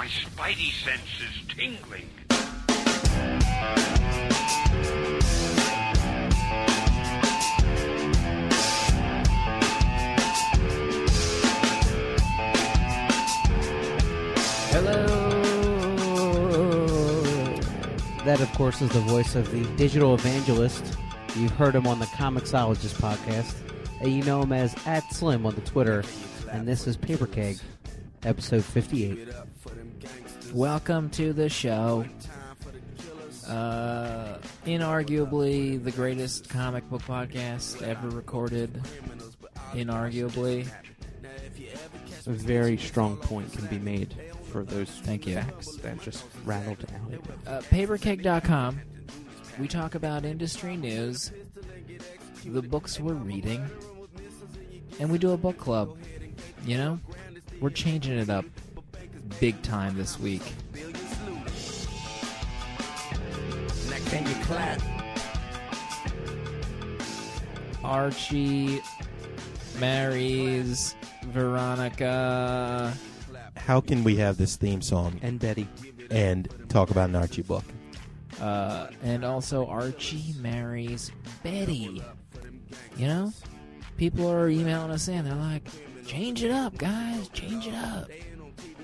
My spidey sense is tingling. Hello. That, of course, is the voice of the digital evangelist. You've heard him on the Comixologist podcast. And you know him as at Slim on the Twitter. And this is Paper Keg, episode 58. Welcome to the show. Uh, inarguably the greatest comic book podcast ever recorded. Inarguably. A very strong point can be made for those Thank you. facts that just rattled out. Uh, papercake.com. We talk about industry news, the books we're reading, and we do a book club. You know? We're changing it up big time this week. Can you clap? Archie marries Veronica. How can we have this theme song And Betty. and talk about an Archie book? Uh, and also Archie marries Betty. You know? People are emailing us in. They're like, change it up, guys. Change it up.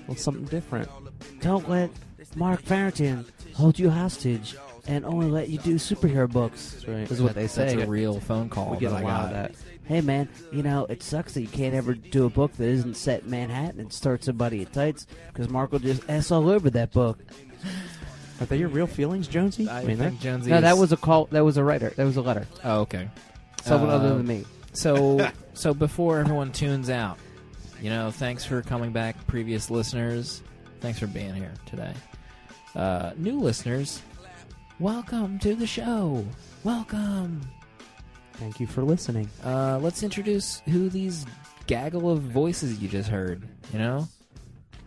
Well, something different. Don't let Mark Farrington hold you hostage and only let you do superhero books. That's right. is what they say. That's a real phone call. we get a lot of that. Hey man, you know it sucks that you can't ever do a book that isn't set in Manhattan and start somebody at tights because Mark will just s all over that book. Are they your real feelings, Jonesy? I mean, think that- Jonesy No, that is- was a call. That was a writer. That was a letter. Oh, okay. Someone Uh, other than me. So, so before everyone tunes out, you know, thanks for coming back, previous listeners. Thanks for being here today. Uh, new listeners, welcome to the show. Welcome. Thank you for listening. Uh, let's introduce who these gaggle of voices you just heard. You know,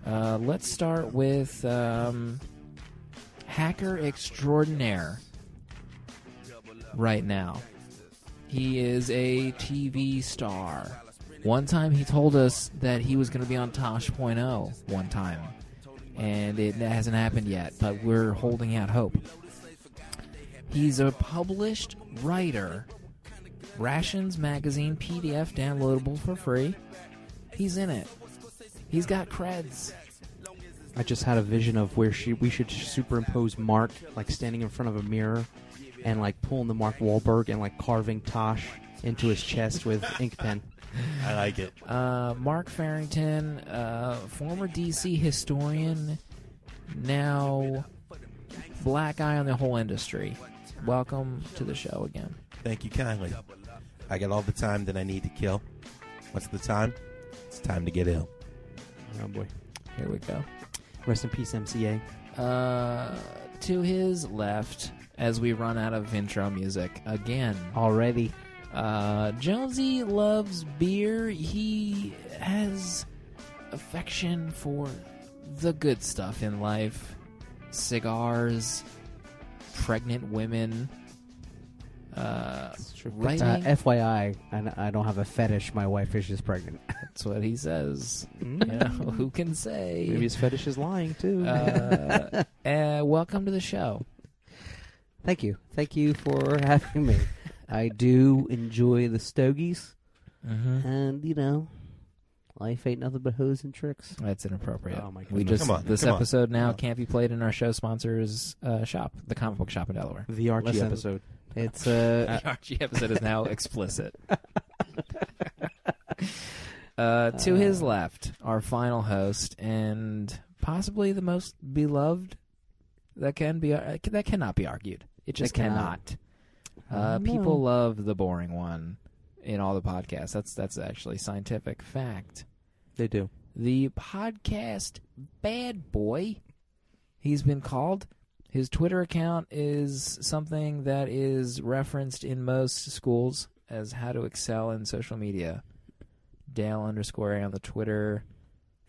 uh, let's start with um, hacker extraordinaire. Right now, he is a TV star. One time, he told us that he was going to be on Tosh.0 one time, and it hasn't happened yet. But we're holding out hope. He's a published writer Rations Magazine PDF downloadable for free. He's in it. He's got creds. I just had a vision of where she we should superimpose Mark like standing in front of a mirror and like pulling the Mark Wahlberg and like carving Tosh into his chest with ink pen. I like it. Uh, Mark Farrington, uh, former DC historian, now black eye on the whole industry. Welcome to the show again. Thank you kindly. I got all the time that I need to kill. What's the time? It's time to get ill. Oh boy. Here we go. Rest in peace, MCA. Uh, to his left, as we run out of intro music again. Already. Uh, Jonesy loves beer. He has affection for the good stuff in life cigars, pregnant women. Uh, Uh, writing. FYI, I, n- I don't have a fetish. My wife is just pregnant. That's what he says. You know, who can say? Maybe his fetish is lying too. Uh, uh, welcome to the show. Thank you. Thank you for having me. I do enjoy the stogies, Mm-hmm. and you know, life ain't nothing but hoes and tricks. That's inappropriate. Oh, my god! we just Come on, this come on, episode now can't be played in our show sponsors uh, shop, the comic book shop in Delaware. The Archie Listen. episode. It's uh, the Archie episode is now explicit. uh, to his left, our final host, and possibly the most beloved that can be uh, that cannot be argued. It just cannot. cannot. Uh, people love the boring one in all the podcasts. That's that's actually scientific fact. they do. The podcast bad boy, he's been called. His Twitter account is something that is referenced in most schools as how to excel in social media. Dale underscore A on the Twitter.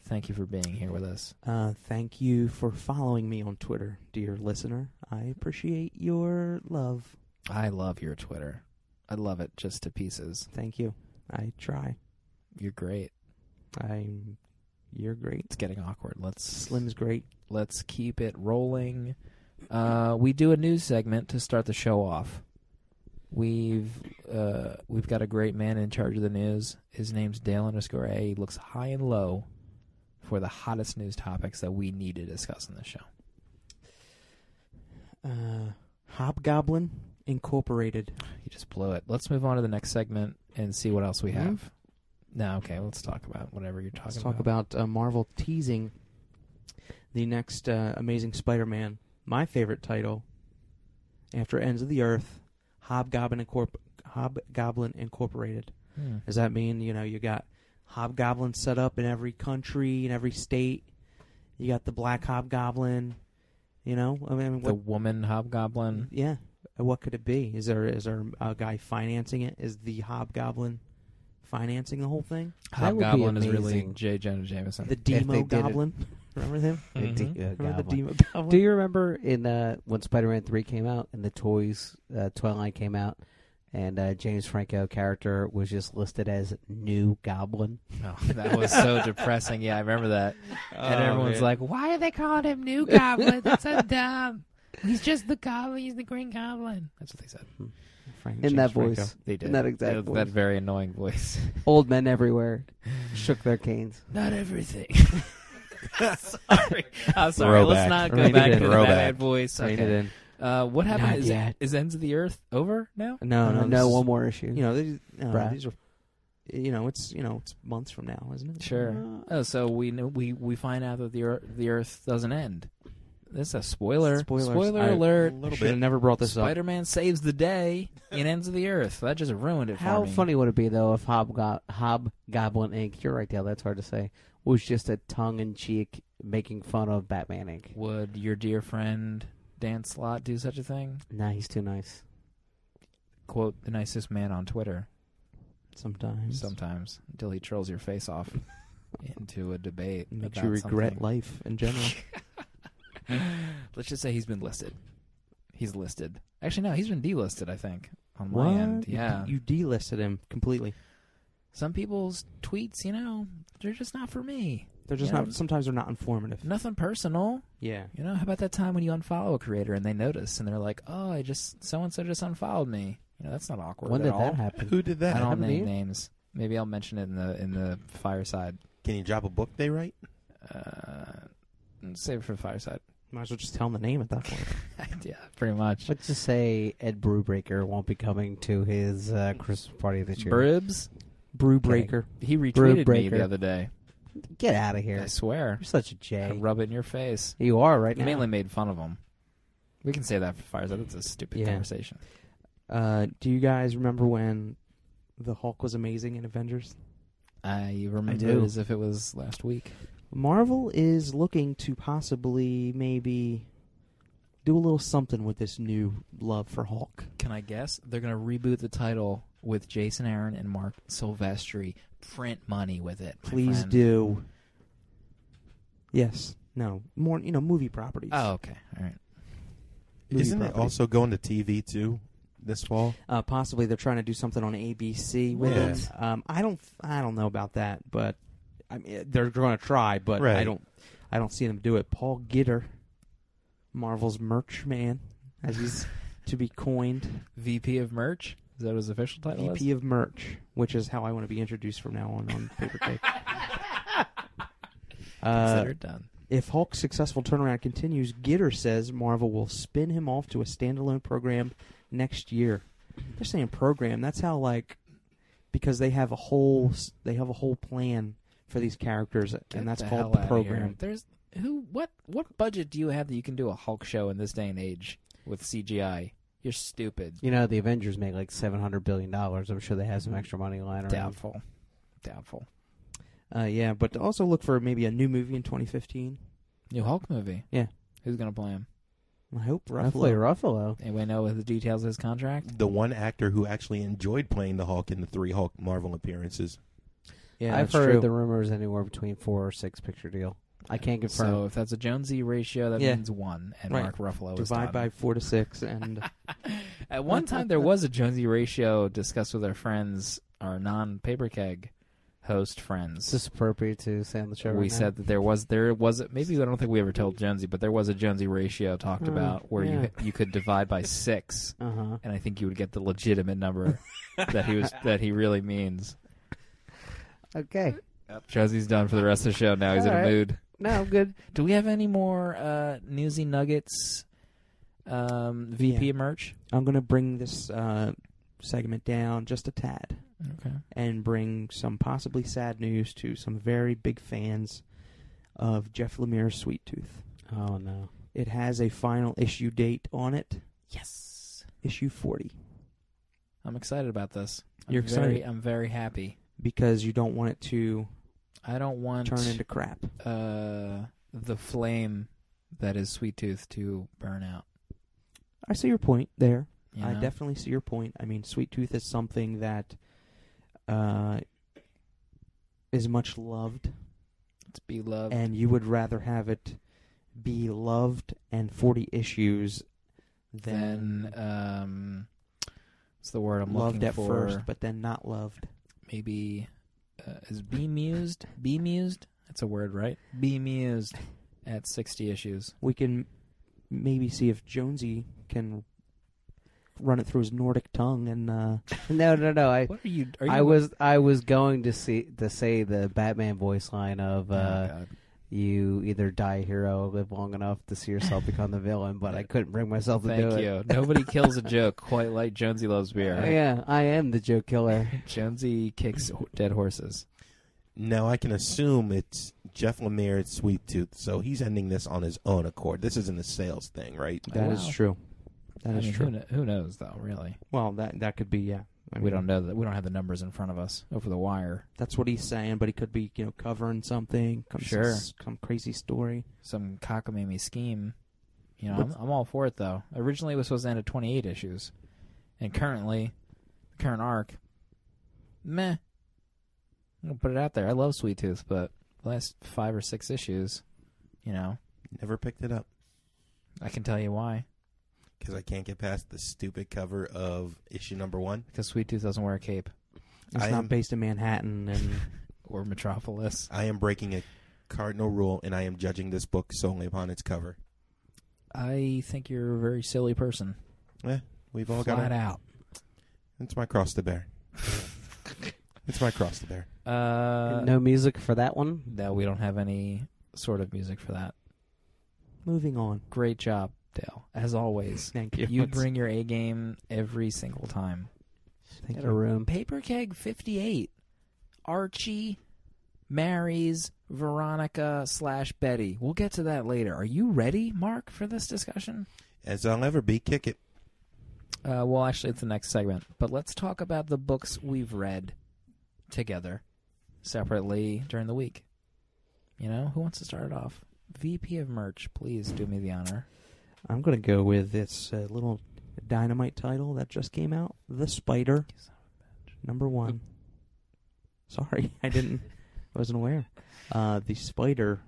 Thank you for being here with us. Uh, thank you for following me on Twitter, dear listener. I appreciate your love. I love your Twitter. I love it just to pieces. Thank you. I try. You're great. I'm You're great. It's getting awkward. Let's Slim's great. let's keep it rolling. Uh, we do a news segment to start the show off. We've uh, we've got a great man in charge of the news. His name's Dale underscore A. He looks high and low for the hottest news topics that we need to discuss in the show. Uh, Hobgoblin Incorporated. You just blew it. Let's move on to the next segment and see what else we Mhm. have. No, okay. Let's talk about whatever you're talking Let's talk about uh, Marvel teasing the next uh, Amazing Spider-Man. My favorite title after Ends of the Earth, Hobgoblin Incorp- Hobgoblin Incorporated. Hmm. Does that mean you know you got hobgoblins set up in every country in every state? You got the black hobgoblin. You know, I mean, The what, woman hobgoblin. yeah. Uh, What could it be? Is there is there a guy financing it? Is the hobgoblin financing the whole thing? That would be Hobgoblin is really amazing. J. Jonah Jameson. The they Demo did it- Goblin. Remember him? Mhm. D- uh, Remember the Goblin. Demo Goblin? Do you remember in uh, when Spider-Man Three came out and the toys uh, Twilight came out, and uh, James Franco character was just listed as New Goblin? Oh, that was so depressing. Yeah, I remember that. and Oh, everyone's man. like, "Why are they calling him New Goblin? That's so dumb. He's just the Goblin. He's the Green Goblin." That's what they said. Frank- In James that Franco. voice, They did in that exact That- voice. that very annoying voice. Old men everywhere shook their canes. Not everything. sorry, I'm sorry. Let's Throwback. not go Rein it back in. to the Throwback. bad voice. Rein Okay. it in. Uh, what happened? Not Is, yet. is Ends of the Earth over now? No, Uh, no, no this is- one more issue. You know, these, uh, Bruh. these are. You know, it's you know, it's months from now, isn't it? Sure. Oh, so we know, we we find out that the Earth, the Earth doesn't end. This is a spoiler. Spoilers. Spoiler I- alert. Little Should have never brought this up. Spider-Man saves the day in Ends of the Earth. That just ruined it for How me. funny would it be though if Hobgo- Hobgoblin Inc. You're right, Dale. That's hard to say. Was just a tongue-in-cheek making fun of Batman Inc. Would your dear friend Dan Slott do such a thing? Nah, he's too nice. Quote the nicest man on Twitter Sometimes sometimes until he trolls your face off into a debate. Makes about you regret something. life in general. Let's just say he's been listed. He's listed. Actually, no, he's been delisted. I think on what? my end. You- Yeah. you delisted him completely. Some people's tweets, you know, they're just not for me. They're just Yeah. not. Sometimes they're not informative. Nothing personal. Yeah. You know, how about that time when you unfollow a creator and they notice and they're like, "Oh, I just so and so just unfollowed me." You know, that's not awkward. when at did all. that happen? Who did that? I don't happened to name you? names. Maybe I'll mention it in the in the fireside. Can you drop a book they write? Uh, save it for the fireside. Might as well just tell him the name at that point. yeah, pretty much. Let's just say Ed Brubaker won't be coming to his uh, Christmas party this year. Bribs, Brubaker. he retweeted me the other day. Get out of here! I swear. You're such a I J. rub it in your face. You are right I now. mainly made fun of him. We can say that for fireside. That's a stupid Yeah. conversation. Uh, do you guys remember when the Hulk was amazing in Avengers? I remember do. it as if it was last week. Marvel is looking to possibly maybe do a little something with this new love for Hulk. Can I guess? They're going to reboot the title with Jason Aaron and Marc Silvestri. Print money with it. Please friend. do. Yes. No. More. You know, movie properties. Oh, okay. All right. Movie Isn't it also going to TV too this fall? Uh, possibly they're trying to do something on ABC with Yeah. it. Um, I don't. I don't know about that, but I mean, they're going to try. But I don't. I don't see them do it. Paul Gitter, Marvel's merch man, as he's to be coined, VP of merch. Is that his official title is? VP of merch, which is how I want to be introduced from now on on Paper Cake. Uh, Consider done. if Hulk's successful turnaround continues, Gitter says Marvel will spin him off to a standalone program next year. They're saying program. That's how like because they have a whole they have a whole plan for these characters, Get and that's the called hell the outta program. There's who? What? What budget do you have that you can do a Hulk show in this day and age with CGI? You're stupid. You know, the Avengers make like seven hundred billion dollars. I'm sure they have some extra money lying around. Doubtful. Doubtful. Uh, yeah, but also look for maybe a new movie in 2015. New Hulk movie. Yeah. Who's gonna play him? I hope Hopefully, Ruffalo. Ruffalo. Anybody know the details of his contract? The one actor who actually enjoyed playing the Hulk in the three Hulk Marvel appearances. Yeah, I've that's heard true. the rumors anywhere between four or six picture deal. I can't confirm. So if that's a Jonesy ratio, that Yeah. means one, and Right. Mark Ruffalo is divide done. by four to six, and At one time, there was a Jonesy ratio discussed with our friends, our non-paper keg host friends. this is appropriate to say on the show? we right now? said that there was there was maybe I don't think we ever told Jonesy, but there was a Jonesy ratio talked Oh, about where yeah. you you could divide by six, Uh huh. and I think you would get the legitimate number that he was that he really means. Okay. Jonesy's done for the rest of the show. Now he's in All a right. mood. No, I'm good. Do we have any more uh, newsy nuggets? Um, VP Yeah. merch. I'm going to bring this uh, segment down just a tad Okay. and bring some possibly sad news to some very big fans of Jeff Lemire's Sweet Tooth. Oh no. It has a final issue date on it, Yes. issue 40, I'm excited about this. I'm You're very, excited? I'm very happy. Because you don't want it to I don't want turn into crap. uh, the flame that is Sweet Tooth to burn out. I see your point there. you I know? definitely see your point. I mean, Sweet Tooth is something that uh, is much loved, It's beloved. and you would rather have it be loved and 40 issues than then um, what's the word I'm loved looking at for? first, but then not loved. Maybe uh, is bemused. bemused. That's a word, right? Bemused at 60 issues. We can maybe see if Jonesy can run it through his Nordic tongue and uh, No, no, no. I What are you? Are you I was I was going to see to say the Batman voice line of Oh, uh, God. You either die a hero, or live long enough to see yourself become the villain, but I couldn't bring myself to Thank do you. Nobody kills a joke quite like Jonesy loves beer. it. Yeah, I am the joke killer. Jonesy kicks dead horses. Now I can assume it's Jeff Lemire at Sweet Tooth, so he's ending this on his own accord. This isn't a sales thing, right? that is wow. true. That I is mean, true. Who, kn- who knows though? Really, Well, that that could be yeah. I we don't know that. We don't have the numbers in front of us over the wire. That's what he's saying, but he could be you know covering something, some, Sure. some crazy story. Some cockamamie scheme. You know, I'm, I'm all for it though. Originally, it was supposed to end at 28 issues, and currently, the current arc, meh. I'm gonna put it out there. I love Sweet Tooth, but the last five or six issues, you know, Never picked it up I can tell you why. Because I can't get past the stupid cover of issue number one. Because Sweet Tooth doesn't wear a cape It's I not am- based in Manhattan, and or Metropolis. I am breaking a cardinal rule, and I am judging this book solely upon its cover. I think you're a very silly person. We've all got Flat our, out. It's my cross to bear. it's my cross to bear. Uh, no music for that one. no, we don't have any sort of music for that. moving on. Great job, Dale. As always, Thank you. you bring your A game every single time. Thank Get a room. Paper Keg 58. Archie marries Veronica slash Betty. We'll get to that later. Are you ready, Mark, for this discussion? As I'll ever be, kick it. Uh, well, actually, it's the next segment. But let's talk about the books we've read together, separately during the week. You know, who wants to start it off? VP of merch, please do me the honor. I'm gonna go with this uh, little dynamite title that just came out, The Spider, number one. Sorry, I didn't, I wasn't aware. Uh, the Spider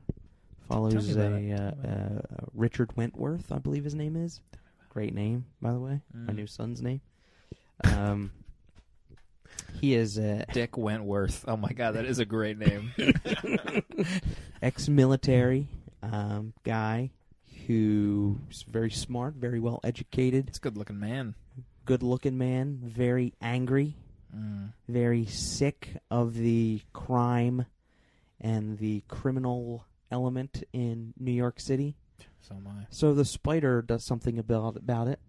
follows a uh, Tell me about uh, Richard Wentworth, I believe his name is. Great name, by the way. My Mm. new son's name. Um, he is uh, Dick Wentworth. Oh my God, that is a great name. ex-military um, guy who's very smart, very well educated, it's a good looking man. good-looking man, very angry, Mm. very sick of the crime and the criminal element in New York City. So am I. So the spider does something about about it.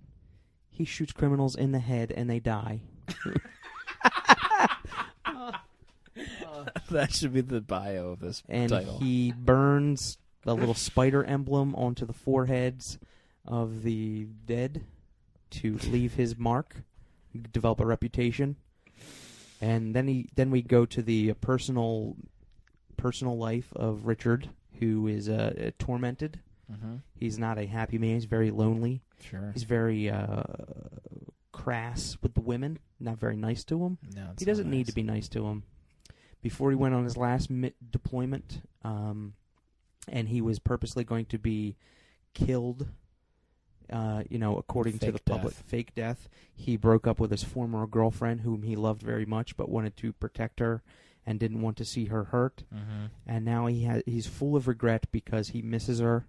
He shoots criminals in the head and they die. that should be the bio of this And title. he burns the little spider emblem onto the foreheads of the dead to leave his mark, develop a reputation. And then he then we go to the personal personal life of Richard, who is uh, tormented. mm-hmm. He's not a happy man. He's very lonely. Sure. He's very uh, crass with the women. Not very nice to them. No, He doesn't need to be nice to him. Before he went on his last mi- deployment, um, and he was purposely going to be killed, uh, you know, according to Fake the public fake death. He broke up with his former girlfriend, whom he loved very much, but wanted to protect her and didn't want to see her hurt. Mm-hmm. And now he ha- he's full of regret because he misses her,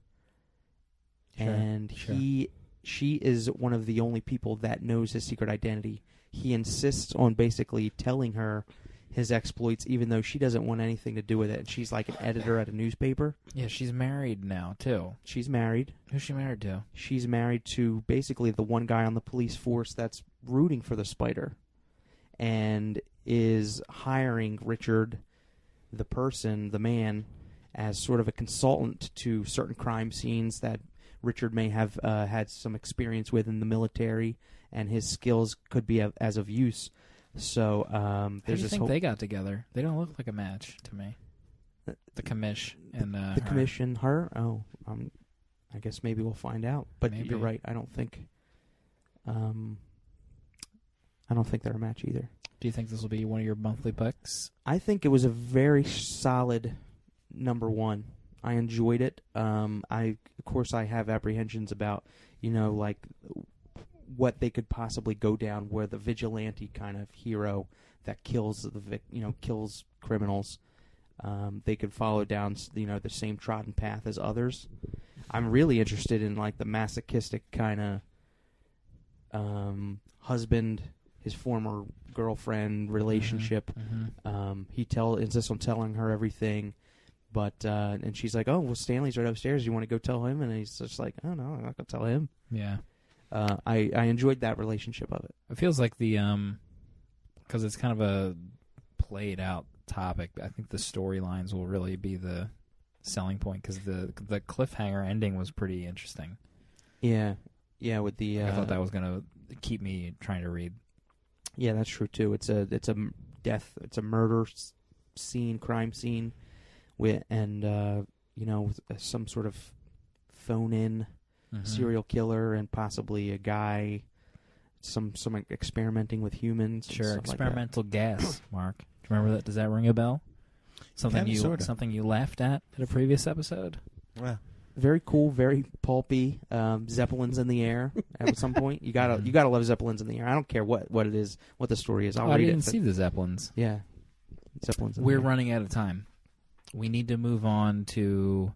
Sure, and sure. he she is one of the only people that knows his secret identity. He insists on basically telling her his exploits, even though she doesn't want anything to do with it. And she's like an editor at a newspaper. Yeah, she's married now too. She's married. Who's she married to? She's married to basically the one guy on the police force that's rooting for the spider, and is hiring Richard, the person, the man, as sort of a consultant to certain crime scenes that Richard may have uh, had some experience with in the military, and his skills could be of, as of use. So um, How do you this think whole they got together? They don't look like a match to me. The commish and uh, the her. commission. Her, oh, um, I guess maybe we'll find out. But Maybe. you're right. I don't think. Um, I don't think they're a match either. Do you think this will be one of your monthly picks? I think it was a very solid number one. I enjoyed it. Um, I, of course, I have apprehensions about, you know, like what they could possibly go down, where the vigilante kind of hero that kills the, vic, you know, kills criminals. Um, they could follow down, you know, the same trodden path as others. I'm really interested in like the masochistic kind of um, husband, his former girlfriend relationship. Mm-hmm. Um, he tell insists on telling her everything, but uh, and she's like, "Oh, well, Stanley's right upstairs. You want to go tell him?" And he's just like, "Oh no, I'm not gonna tell him." Yeah, Uh, I I enjoyed that relationship of it. it feels like the um, because it's kind of a played out topic. I think the storylines will really be the selling point because the the cliffhanger ending was pretty interesting. Yeah, yeah. With the uh, I thought that was gonna keep me trying to read. yeah, that's true too. It's a it's a death. It's a murder scene, crime scene, with and uh, you know with, uh, some sort of phone in Mhm. serial killer and possibly a guy. Some some experimenting with humans. Sure, stuff like experimental gas. Mark, do you remember that? Does that ring a bell? Something Kinda, you sorta. something you laughed at in a previous episode. Well, very cool, very pulpy. Um, zeppelins in the air at some point. You gotta you gotta love zeppelins in the air. I don't care what, what it is, what the story is. I'll Oh, I didn't it. see the Zeppelins. yeah, zeppelins. In We're the air. running out of time. We need to move on to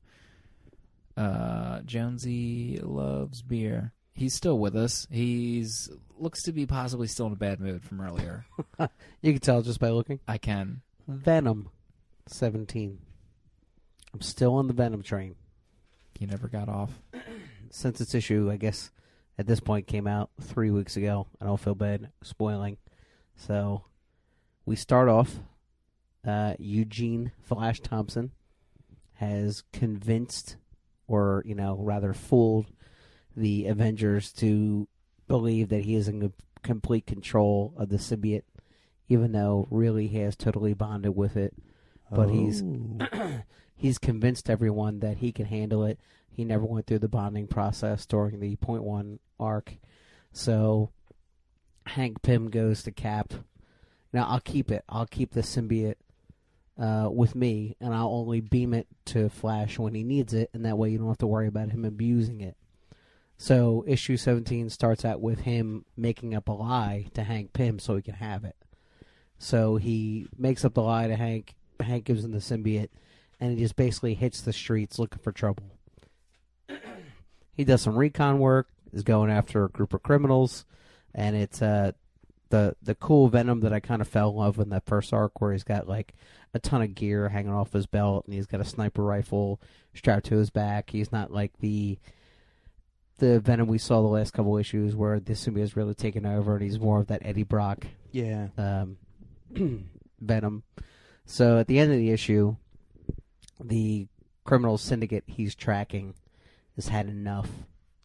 uh Jonesy loves beer. He's still with us. He's looks to be possibly still in a bad mood from earlier. You can tell just by looking. I can. Venom, seventeen. I'm still on the Venom train He never got off. since its issue. I guess at this point came out three weeks ago. I don't feel bad spoiling. So we start off. Uh, Eugene Flash Thompson has convinced, or you know, rather fooled, the Avengers to believe that he is in complete control of the symbiote, even though really he has totally bonded with it. But he's oh. he's convinced everyone that he can handle it. He never went through the bonding process during the point one arc. So Hank Pym goes to Cap. Now I'll keep it. I'll keep the symbiote uh, with me, and I'll only beam it to Flash when he needs it, and that way you don't have to worry about him abusing it. So issue 17 starts out with him making up a lie to Hank Pym so he can have it. So he makes up the lie to Hank. Hank gives him the symbiote, and he just basically hits the streets looking for trouble. he does some recon work, is going after a group of criminals, and it's uh the the cool Venom that I kind of fell in love with in that first arc, where he's got like a ton of gear hanging off his belt, and he's got a sniper rifle strapped to his back. He's not like the the Venom we saw the last couple issues, where the symbiote is really taken over, and he's more of that Eddie Brock yeah. um, Venom. So at the end of the issue, the criminal syndicate he's tracking has had enough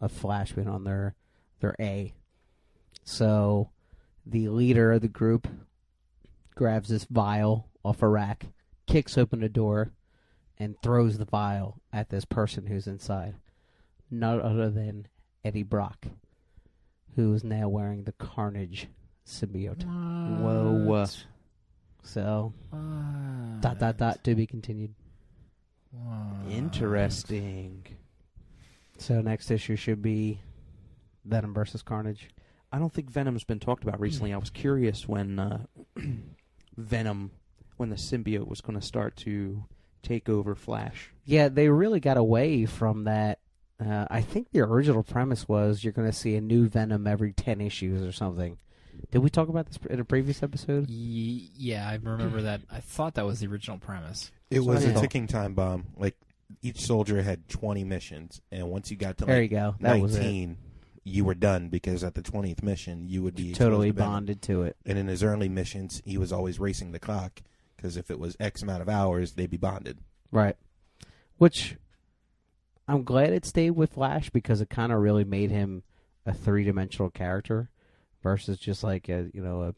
of Flash being on their their A. So the leader of the group grabs this vial off a rack, kicks open a door, and throws the vial at this person who's inside. None other than Eddie Brock, who is now wearing the Carnage symbiote. Whoa. What? So What? dot dot dot to be continued. What? Interesting. So next issue should be Venom versus Carnage. I don't think Venom's been talked about recently. I was curious when uh, Venom when the symbiote was going to start to take over Flash. Yeah, they really got away from that. Uh, I think the original premise was you're going to see a new Venom every 10 issues or something. Did we talk about this in a previous episode? Ye- yeah, I remember that. I thought that was the original premise. It So was a ticking time bomb. Like each soldier had 20 missions, and once you got to There you go. That was 19, you were done because at the 20th mission you would be Totally to bonded to it. And in his early missions, he was always racing the clock because if it was X amount of hours, they'd be bonded. Right. Which I'm glad it stayed with Flash because it kind of really made him a three dimensional character versus just like a you know a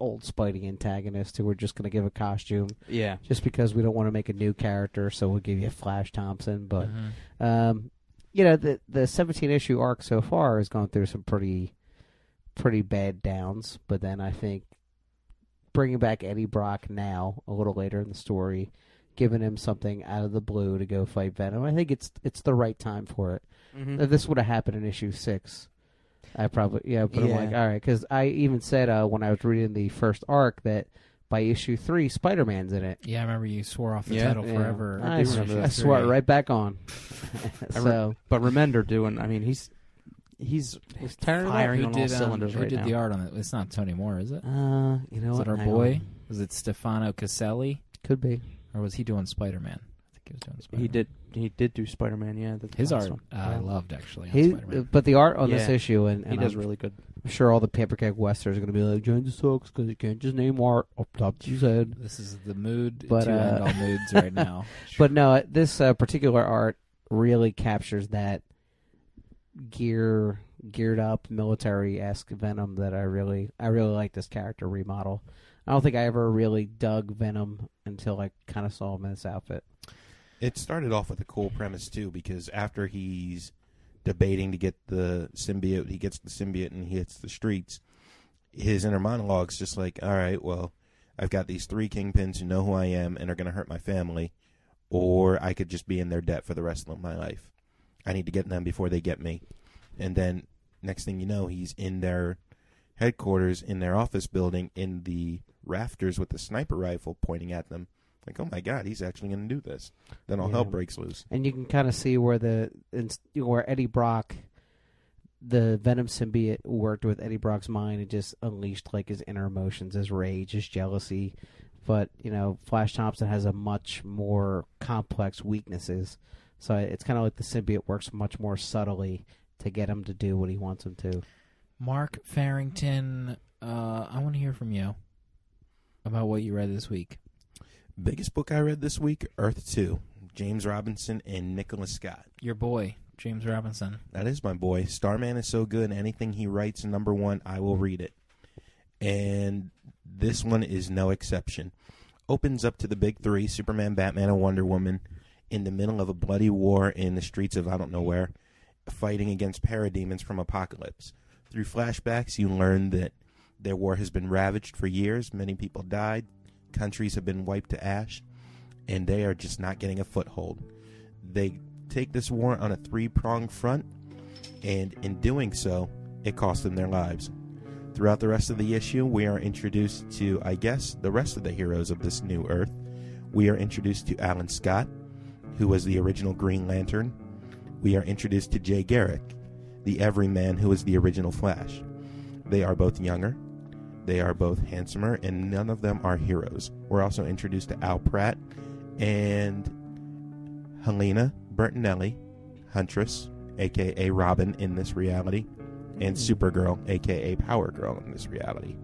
old Spidey antagonist who we're just going to give a costume Yeah. just because we don't want to make a new character, so we'll give you Flash Thompson. But Mhm. um, you know the the 17 issue arc so far has gone through some pretty pretty bad downs, but then I think bringing back Eddie Brock now a little later in the story, giving him something out of the blue to go fight Venom, I think it's it's the right time for it. Mm-hmm. If this would have happened in issue six, I probably yeah, but I'm like all right because I even said uh, when I was reading the first arc that by issue three Spider Man's in it. Yeah, I remember you swore off the Yeah. title Yeah. forever. I, do remember that. I swore it right back on. I re- so But Remender doing. I mean, he's he's He's tearing firing on did, all um, cylinders who did now. the art on it? It's not Tony Moore, is it? uh, you know Is what? it our Hang boy? on. Was it Stefano Caselli, Could be. or was he doing Spider Man? I think he was doing Spider. He did. He did do Spider Man. Yeah, the His art one. uh, I Yeah. loved actually. on He, Spider-Man. but the art on this issue, and, He and does I'm really good. I'm sure all the papercake westerns are going to be like, James sucks because you can't just name art up top of his head. This is the mood But, to end uh, all moods right now. But no, uh, this uh, particular art really captures that gear geared up military esque Venom that I really I really like this character remodel. I don't think I ever really dug Venom until I kind of saw him in this outfit. It started off with a cool premise too, because after he's debating to get the symbiote, he gets the symbiote and he hits the streets. His inner monologue's just like, "All right, well, I've got these three kingpins who know who I am and are going to hurt my family, or I could just be in their debt for the rest of my life. I need to get them before they get me." And then next thing you know, he's in their headquarters in their office building in the rafters with the sniper rifle pointing at them. Like, oh my god, he's actually going to do this. Then all hell breaks loose. and you can kind of see where the where Eddie Brock, the Venom symbiote, worked with Eddie Brock's mind and just unleashed like his inner emotions, his rage, his jealousy. But you know, Flash Thompson has a much more complex weaknesses, so it's kind of like the symbiote works much more subtly to get him to do what he wants him to. Mark Farrington, uh, I want to hear from you about what you read this week. Biggest book I read this week, Earth 2. James Robinson and Nicholas Scott. Your boy, James Robinson. That is my boy. Starman is so good. Anything he writes, number one, I will read it. And this one is no exception. Opens up to the big three Superman, Batman, and Wonder Woman in the middle of a bloody war in the streets of I don't know where, fighting against parademons from Apokolips. Through flashbacks, you learn that their war has been ravaged for years. Many people died. Countries have been wiped to ash. And they are just not getting a foothold. They take this war on a three pronged front, and in doing so, it cost them their lives. Throughout the rest of the issue, we are introduced to, I guess, the rest of the heroes of this new Earth. We are introduced to Alan Scott, who was the original Green Lantern. We are introduced to Jay Garrick, the everyman who was the original Flash. They are both younger, they are both handsomer, and none of them are heroes. We're also introduced to Al Pratt and Helena Bertinelli, Huntress, aka Robin in this reality, and hmm. Supergirl, aka Power Girl in this reality.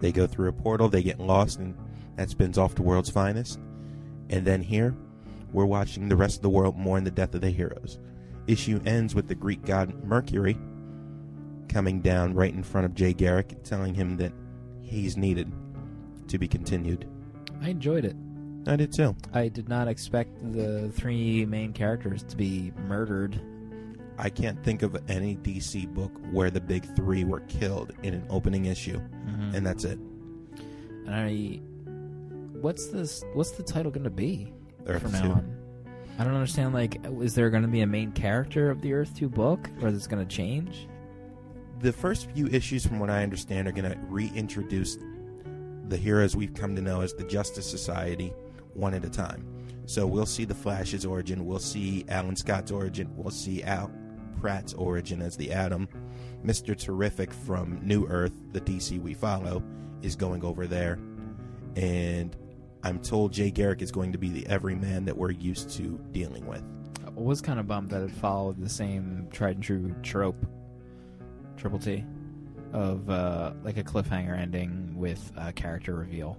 They go through a portal, they get lost, and that spins off to World's Finest. And then here, we're watching the rest of the world mourn the death of the heroes. Issue ends with the Greek god Mercury coming down right in front of Jay Garrick, telling him that he's needed to be continued. I enjoyed it. I did too. I did not expect the three main characters to be murdered. I can't think of any DC book where the big three were killed in an opening issue, Mhm. and that's it. And I, what's this? What's the title going to be Earth from now 2. on? I don't understand. Like, is there going to be a main character of the Earth Two book, or is it going to change? The first few issues, from what I understand, are going to reintroduce the heroes we've come to know as the Justice Society one at a time. So we'll see the Flash's origin, we'll see Alan Scott's origin, we'll see Al Pratt's origin as the Atom. Mr. Terrific from New Earth, the DC we follow, is going over there. And I'm told Jay Garrick is going to be the everyman that we're used to dealing with. I was kind of bummed that it followed the same tried and true trope, Triple T, of uh, like a cliffhanger ending with a character reveal,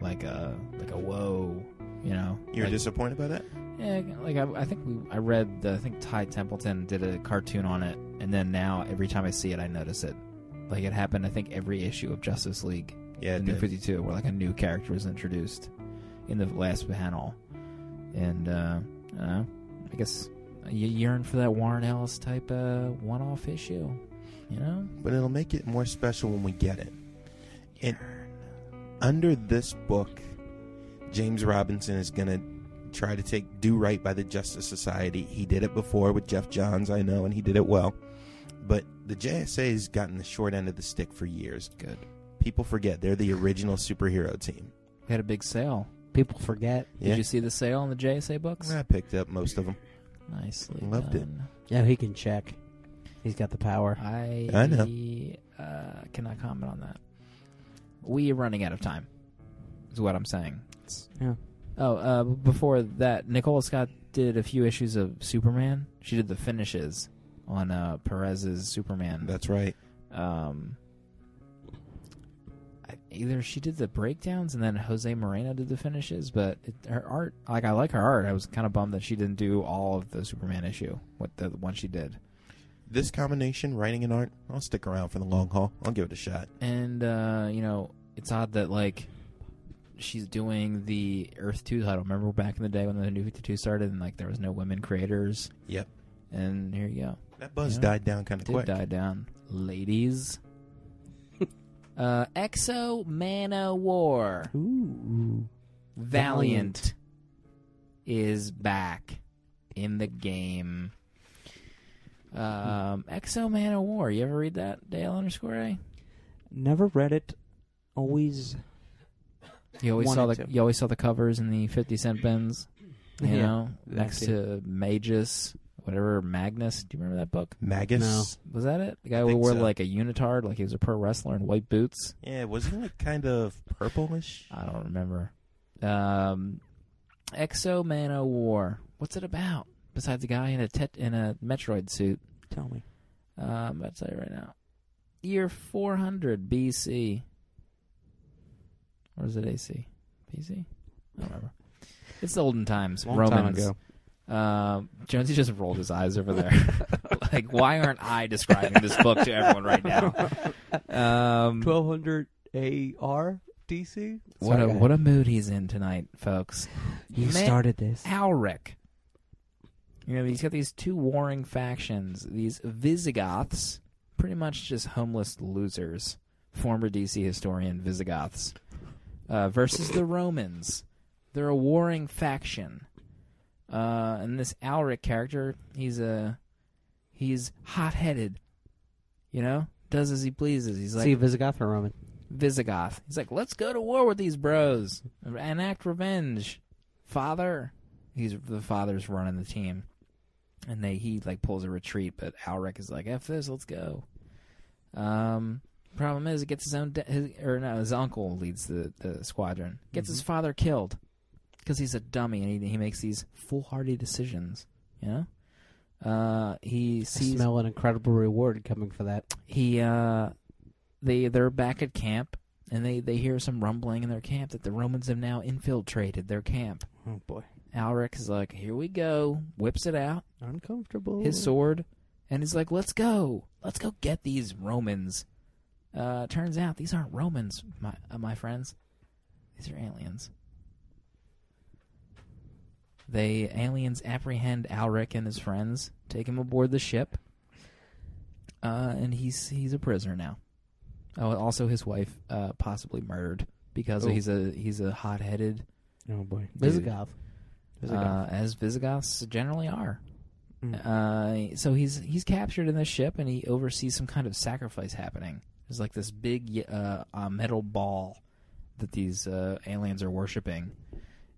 like a like a whoa, you know. You're like, disappointed by that? Yeah, like I, I think we, I read, the, I think Ty Templeton did a cartoon on it, and then now every time I see it, I notice it. Like it happened, I think every issue of Justice League, Yeah, New. Fifty Two, where like a new character was introduced in the last panel, and uh, I. I guess you yearn for that Warren Ellis type uh, one-off issue, you know? but it'll make it more special when we get it. And under this book, James Robinson is going to try to take do right by the Justice Society. He did it before with Geoff Johns, I know, and he did it well. But the JSA has gotten the short end of the stick for years. Good. People forget they're the original superhero team. We had a big sale. People forget. Yeah, Did you see the sale on the JSA books? I picked up most of them. Nicely Loved it. done. Yeah, he can check. He's got the power. I I know. Uh, cannot comment on that. We are running out of time. Is what I'm saying. Yeah. Oh, uh, before that, Nicola Scott did a few issues of Superman. She did the finishes on uh, Perez's Superman. That's right. um, I- either she did the breakdowns and then Jose Moreno did the finishes, but it, her art, like I like her art. I was kind of bummed that she didn't do all of the Superman issue, what the one she did. This combination, writing and art, I'll stick around for the long haul. I'll give it a shot. And uh, you know, it's odd that like she's doing the Earth Two title. Remember back in the day when the New Fifty Two started, and like there was no women creators. Yep. And here you go. That buzz Yeah. died down kind of quick. die down, ladies. Uh, Exo Man o' War. Ooh. Valiant is back in the game. Um, X-O Manowar. You ever read that, Dale underscore A? Never read it. Always. You always saw the to. you always saw the covers in the fifty cent bins. You Yeah, know, next to Magus, whatever Magnus. Do you remember that book? Magus. No. Was that it? The guy who think wore so. like a unitard, like he was a pro wrestler in white boots. Yeah, wasn't it like kind of purplish? I don't remember. Um, X-O Manowar. What's it about? Besides a guy in a tet- in a Metroid suit. Tell me. Um, I'm about to tell you right now. Year 400 BC. Or is it AC? BC? I don't remember. It's the olden times. Long Romans. time ago. Um, Jonesy just rolled his eyes over there. like, why aren't I describing this book to everyone right now? Um, 1200 AR DC? what a Sorry, guy. what a mood he's in tonight, folks. You Man- started this. Alric. You know, he's got these two warring factions. These Visigoths, pretty much just homeless losers. Former DC historian Visigoths. Uh, versus the Romans. They're a warring faction. Uh, and this Alric character, he's a he's hot headed. You know? Does as he pleases. He's like See, Visigoth or Roman? Visigoth. He's like, let's go to war with these bros, enact revenge, father. He's the father's running the team, and they he like pulls a retreat, but Alric is like, "F this, let's go." Um, problem is, he gets his own, da- his, or no, his uncle leads the the squadron. Gets his father killed because he's a dummy and he, he makes these foolhardy decisions. You know, uh, he I sees smell an incredible reward coming for that. he uh they they're back at camp and they they hear some rumbling in their camp that the Romans have now infiltrated their camp. Oh, boy. Alric is like, "Here we go." Whips it out, Uncomfortable. his sword, and he's like, "Let's go. Let's go get these Romans." Uh turns out these aren't Romans, my uh, my friends. These are aliens. They aliens apprehend Alric and his friends, take him aboard the ship, uh, and he's he's a prisoner now. Oh, also his wife uh, possibly murdered because Oh. he's a he's a hot headed Oh, boy. Visigoth. uh, as Visigoths generally are. Mm. Uh, so he's he's captured in this ship and he oversees some kind of sacrifice happening. There's like this big uh, uh, metal ball that these uh, aliens are worshiping,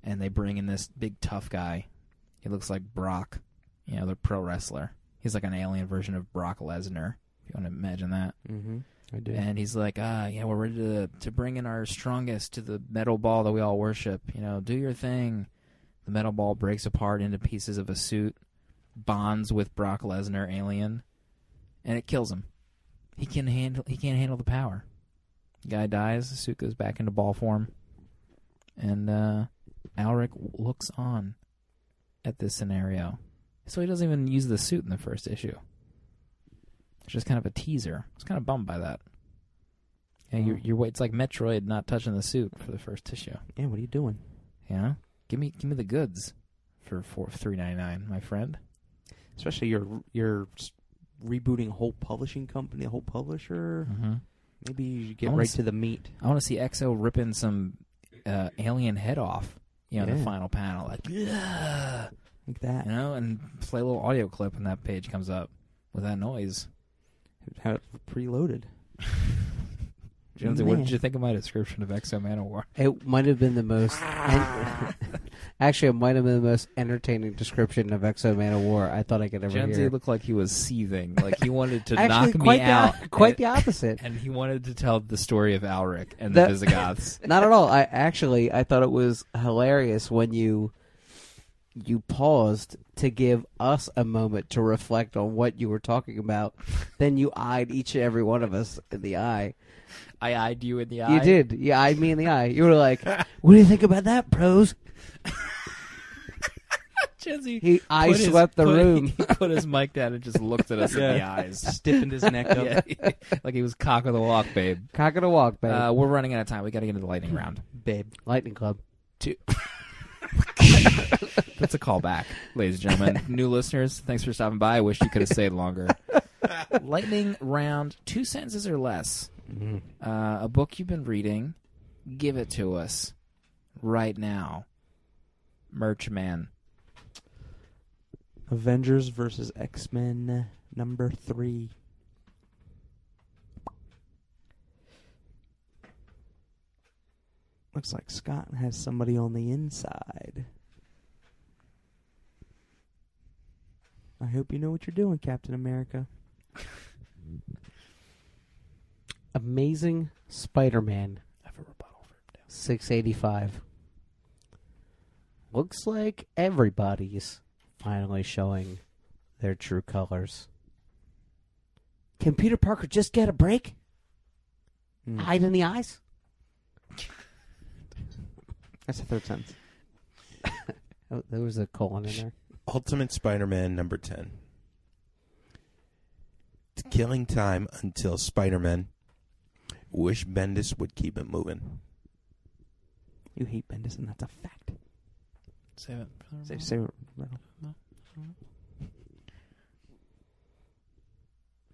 and they bring in this big tough guy. He looks like Brock, you know, the pro wrestler. He's like an alien version of Brock Lesnar. If you want to imagine that. Mm-hmm. I do. And he's like, ah, yeah, we're ready to to bring in our strongest to the metal ball that we all worship. You know, do your thing. The metal ball breaks apart into pieces of a suit, bonds with Brock Lesnar, alien, and it kills him. He can handle. He can't handle the power. The guy dies. The suit goes back into ball form, and uh, Alric looks on at this scenario. So he doesn't even use the suit in the first issue. It's just kind of a teaser. I was kind of bummed by that. Yeah, you're, Oh. you're. It's like Metroid not touching the suit for the first issue. yeah, what are you doing? Yeah, give me give me the goods for four three ninety nine, my friend. Especially you're you're rebooting a whole publishing company, a whole publisher. Mm-hmm. Maybe you should get right s- to the meat. I want to see X-O ripping some uh, alien head off. You know, in the final panel, like yeah, Like that. you know, and play a little audio clip when that page comes up with that noise. Have it preloaded. Jonesy, what did you think of my description of X-O Manowar? It might have been the most. actually, it might have been the most entertaining description of X-O Manowar I thought I could ever Jonesy hear. looked like he was seething, like he wanted to Actually, knock me the, out. Quite the opposite. and he wanted to tell the story of Alric and the That- Visigoths. Not at all. I actually I thought it was hilarious when you you paused to give us a moment to reflect on what you were talking about. then you eyed each and every one of us in the eye. I eyed you in the eye. You did. You eyed me in the eye. You were like, "What do you think about that, pros?" Jonesy He eye put his- swept the put- room. He put his mic down and just looked at us in the eyes. Stiffened his neck up. Yeah, like he was cock of the walk, babe. Cock of the walk, babe. Uh, we're running out of time. We got to get into the lightning round. Babe. Lightning Club. That's a callback, ladies and gentlemen. New listeners, thanks for stopping by. I wish you could have stayed longer. lightning round, two sentences or less. Uh, a book you've been reading, give it to us right now. Merch man. Avengers versus X Men number three. Looks like Scott has somebody on the inside. I hope you know what you're doing, Captain America. Amazing Spider-Man I have a rebuttal for him. 685. Looks like everybody's finally showing their true colors. Can Peter Parker just get a break? Mm. Hide in the eyes? That's the third sentence. Oh, there was a colon in there. Ultimate Spider-Man number 10. It's killing time until Spider-Man. Wish Bendis would keep it moving. You hate Bendis, and that's a fact. Save it. for the Say, rebuttal. say it, Riddle.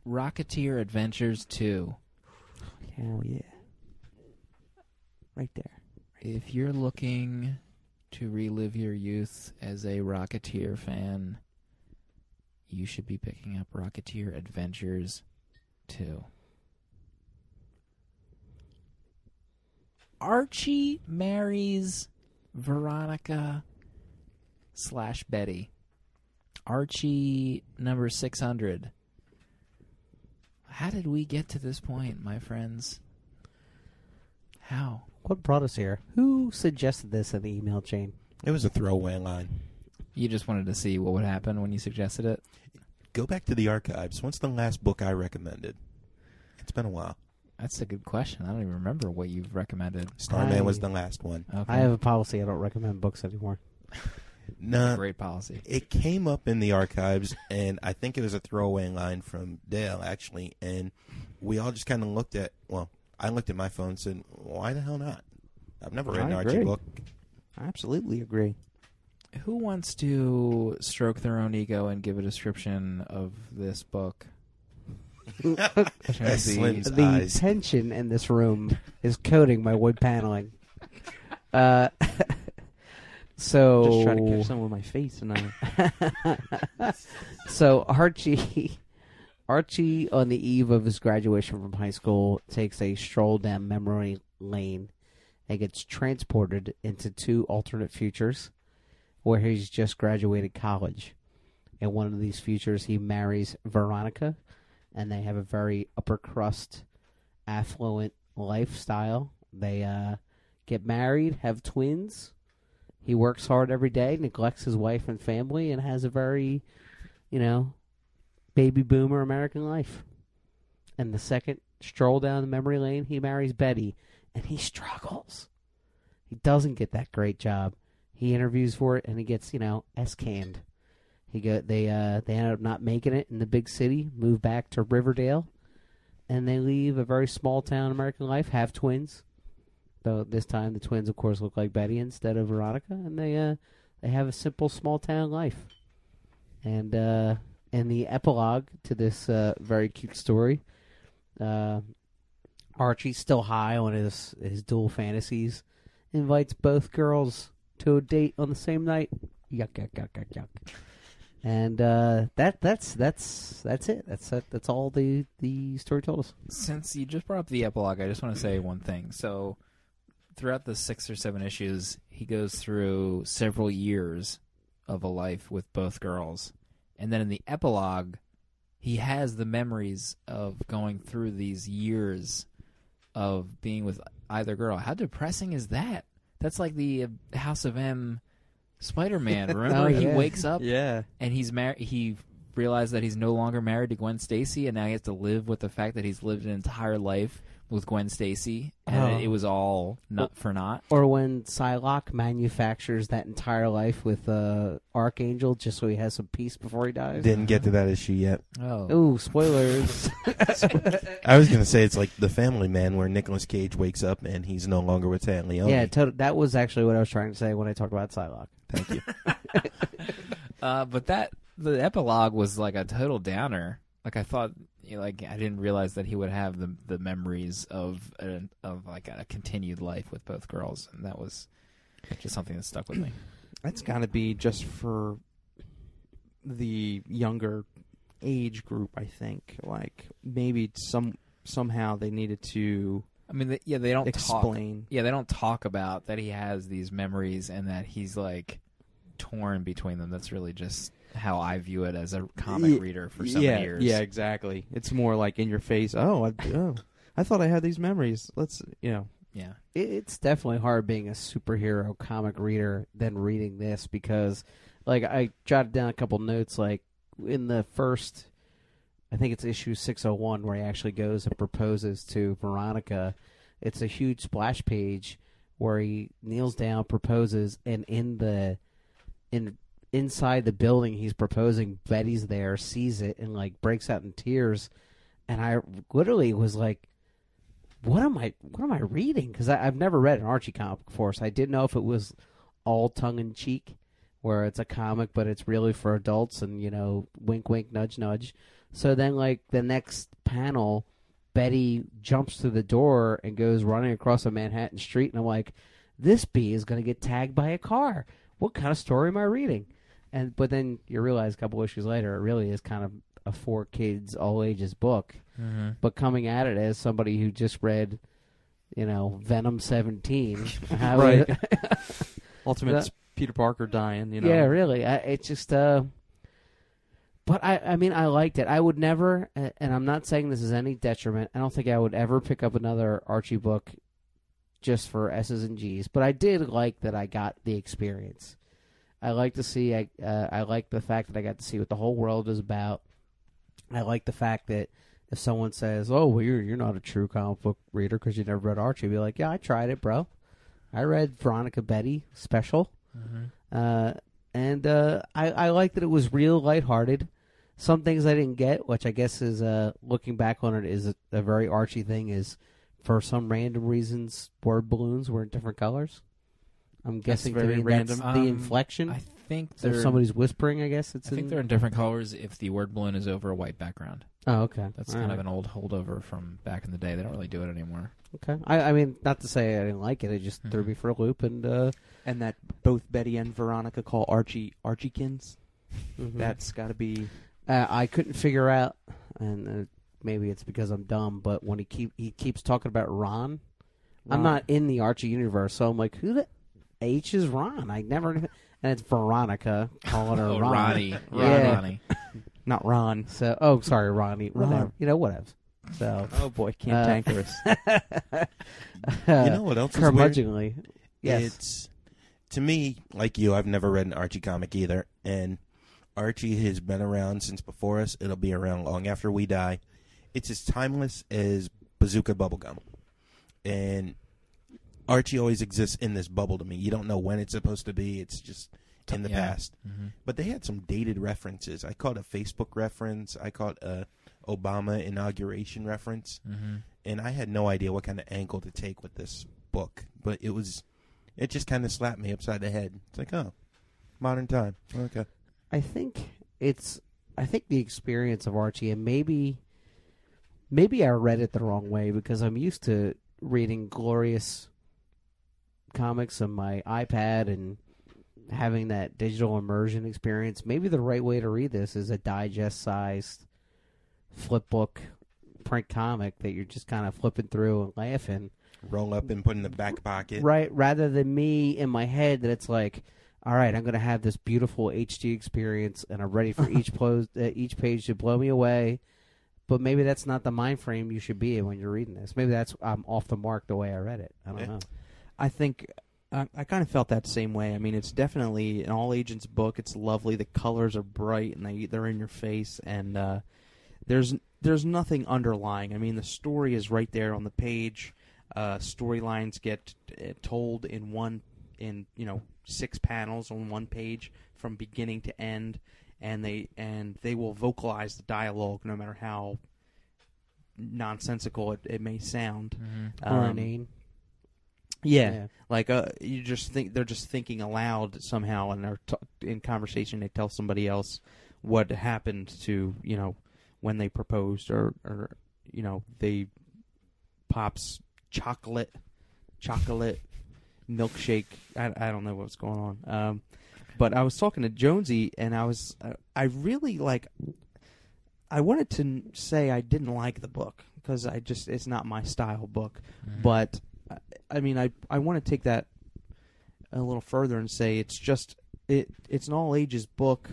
Rocketeer Adventures 2. Hell yeah. Right there. If you're looking to relive your youth as a Rocketeer fan, you should be picking up Rocketeer Adventures 2. Archie marries Veronica slash Betty. Archie number 600. How did we get to this point, my friends? How? What brought us here? Who suggested this in the email chain? It was a throwaway line. You just wanted to see what would happen when you suggested it? Go back to the archives. What's the last book I recommended? It's been a while. That's a good question. I don't even remember what you've recommended. Starman I- was the last one. Okay. I have a policy. I don't recommend books anymore. No, great policy. it came up in the archives, and I think it was a throwaway line from Dale, actually. And we all just kind of looked at, well, I looked at my phone and said, why the hell not? I've never read I an Archie agree. book. I absolutely agree. Who wants to stroke their own ego and give a description of this book? As Slim's the eyes. tension in this room is coating my wood paneling. Uh, so Just try to catch some with my face, and I. so Archie, Archie, on the eve of his graduation from high school, takes a stroll down memory lane and gets transported into two alternate futures where he's just graduated college. In one of these futures, he marries Veronica, and they have a very upper crust, affluent lifestyle. They uh, get married, have twins. He works hard every day, neglects his wife and family, and has a very, you know, baby boomer American life. And the second stroll down the memory lane, he marries Betty, and he struggles. He doesn't get that great job. He interviews for it, and he gets, you know, s canned. He go they uh they end up not making it in the big city, move back to Riverdale, and they leave a very small town American life, have twins. Though this time the twins of course look like Betty instead of Veronica, and they uh they have a simple small town life. And uh in the epilogue to this uh, very cute story, uh, Archie's still high on his his dual fantasies, invites both girls to a date on the same night. Yuck yuck yuck yuck yuck. And uh, that that's that's that's it. That's that, that's all the the story told us. Since you just brought up the epilogue, I just want to say one thing. So, throughout the six or seven issues, he goes through several years of a life with both girls. And then in the epilogue, he has the memories of going through these years of being with either girl. How depressing is that? That's like the uh, House of M Spider Man. Remember, Oh, he wakes up Yeah. and he's married. He realized that he's no longer married to Gwen Stacy, and now he has to live with the fact that he's lived an entire life with Gwen Stacy, and Oh. it, it was all not for naught. Or when Psylocke manufactures that entire life with uh, Archangel just so he has some peace before he dies. Didn't get to that issue yet. Oh, Ooh, spoilers! I was going to say it's like The Family Man, where Nicolas Cage wakes up and he's no longer with Téa Leoni. yeah, to- that was actually what I was trying to say when I talked about Psylocke. Thank you. uh, but that the epilogue was like a total downer. Like I thought, you know, like I didn't realize that he would have the the memories of a, of like a continued life with both girls, and that was just something that stuck with me. That's got to be just for the younger age group. I think, like maybe some somehow they needed to I mean, they, yeah, they don't talk. explain. Yeah, they don't talk about that he has these memories and that he's like torn between them. That's really just how I view it as a comic Ye- reader for so yeah, many years. yeah, exactly. It's more like in your face. Oh, I, oh, I thought I had these memories. Let's, you know, yeah. It, it's definitely hard being a superhero comic reader than reading this because, like, I jotted down a couple notes. Like in the first, I think it's issue six hundred one where he actually goes and proposes to Veronica. It's a huge splash page where he kneels down, proposes, and in the in inside the building he's proposing, Betty's there, sees it, and like breaks out in tears. And I literally was like, what am I what am I reading? Because I've never read an Archie comic before, so I didn't know if it was all tongue in cheek, where it's a comic but it's really for adults, and you know, wink, wink, nudge, nudge. So then, like the next panel, Betty jumps through the door and goes running across a Manhattan street, and I'm like, this bee is going to get tagged by a car. What kind of story am I reading? And but then you realize a couple issues later, it really is kind of a for kids, all ages book Mm-hmm. but coming at it as somebody who just read, you know, Venom 17. I Right. Ultimate's Peter Parker dying. You know, Yeah, really. I, it's just, uh, but I, I mean, I liked it. I would never, and I'm not saying this is any detriment. I don't think I would ever pick up another Archie book just for S's and G's. But I did like that I got the experience. I like to see. I uh, I like the fact that I got to see what the whole world is about. I like the fact that if someone says, "Oh, well, you're you're not a true comic book reader because you never read Archie," be like, "Yeah, I tried it, bro. I read Veronica Betty special." Uh, and uh, I, I like that it was real lighthearted. Some things I didn't get, which I guess is uh, looking back on it is a, a very Archie thing. Is for some random reasons, word balloons were in different colors. I'm That's guessing very to me random. that's the Um, inflection. I think so they're if somebody's whispering, I guess it's. I think they're in different colors if the word balloon is over a white background. Oh, okay. That's All kind right. of an old holdover from back in the day. They don't really do it anymore. okay. I, I mean, not to say I didn't like it. It just threw Mhm. me for a loop, and uh, and that both Betty and Veronica call Archie Archiekins. mhm. That's got to be. uh, I couldn't figure out, and uh, maybe it's because I'm dumb, but when he keep he keeps talking about Ron, I'm Ron. not in the Archie universe, so I'm like, who the H is Ron? I never, and it's Veronica calling her Oh, Ron. Ronnie. Yeah. Yeah, Ronnie. not Ron. So, oh, sorry, Ronnie. Ron. Whatever. You know, whatever. So, Oh boy, Uh, cantankerous. you know what else is weird? curmudgeonly. Yes. It's to me like you. I've never read an Archie comic either, and Archie has been around since before us. It'll be around long after we die. It's as timeless as Bazooka Bubblegum, and Archie always exists in this bubble to me. You don't know when it's supposed to be. It's just in the Yeah. past. Mhm. But they had some dated references. I caught a Facebook reference. I caught a Obama inauguration reference Mhm. and I had no idea what kind of angle to take with this book, but it was, it just kind of slapped me upside the head. It's like, oh, modern time. Okay. I think it's I think the experience of Archie and maybe maybe I read it the wrong way because I'm used to reading glorious comics on my iPad and having that digital immersion experience. Maybe the right way to read this is a digest sized flip book print comic that you're just kind of flipping through and laughing. Roll up and put in the back pocket. Right, rather than me in my head that it's like, all right, I'm going to have this beautiful HD experience, and I'm ready for each uh, each page to blow me away. But maybe that's not the mind frame you should be in when you're reading this. Maybe that's I'm off the mark the way I read it. I don't Yeah. know. I think I, I kind of felt that same way. I mean, it's definitely an all agents book. It's lovely. The colors are bright and they they're in your face, and uh, there's there's nothing underlying. I mean, the story is right there on the page. Uh, storylines get uh, told in one in you know six panels on one page from beginning to end, and they and they will vocalize the dialogue no matter how nonsensical it, it may sound. Mhm. Or Um, inane. Yeah, Yeah. like uh, you just think they're just thinking aloud somehow, and they're t- in conversation. They tell somebody else what happened to you know when they proposed, or or you know they pops chocolate, chocolate milkshake. I, I don't know what's going on. Um, but I was talking to Jonesy, and I was I, I really like. I wanted to say I didn't like the book because I just it's not my style book, Mhm. but I- mean I I want to take that a little further and say it's just it it's an all ages book,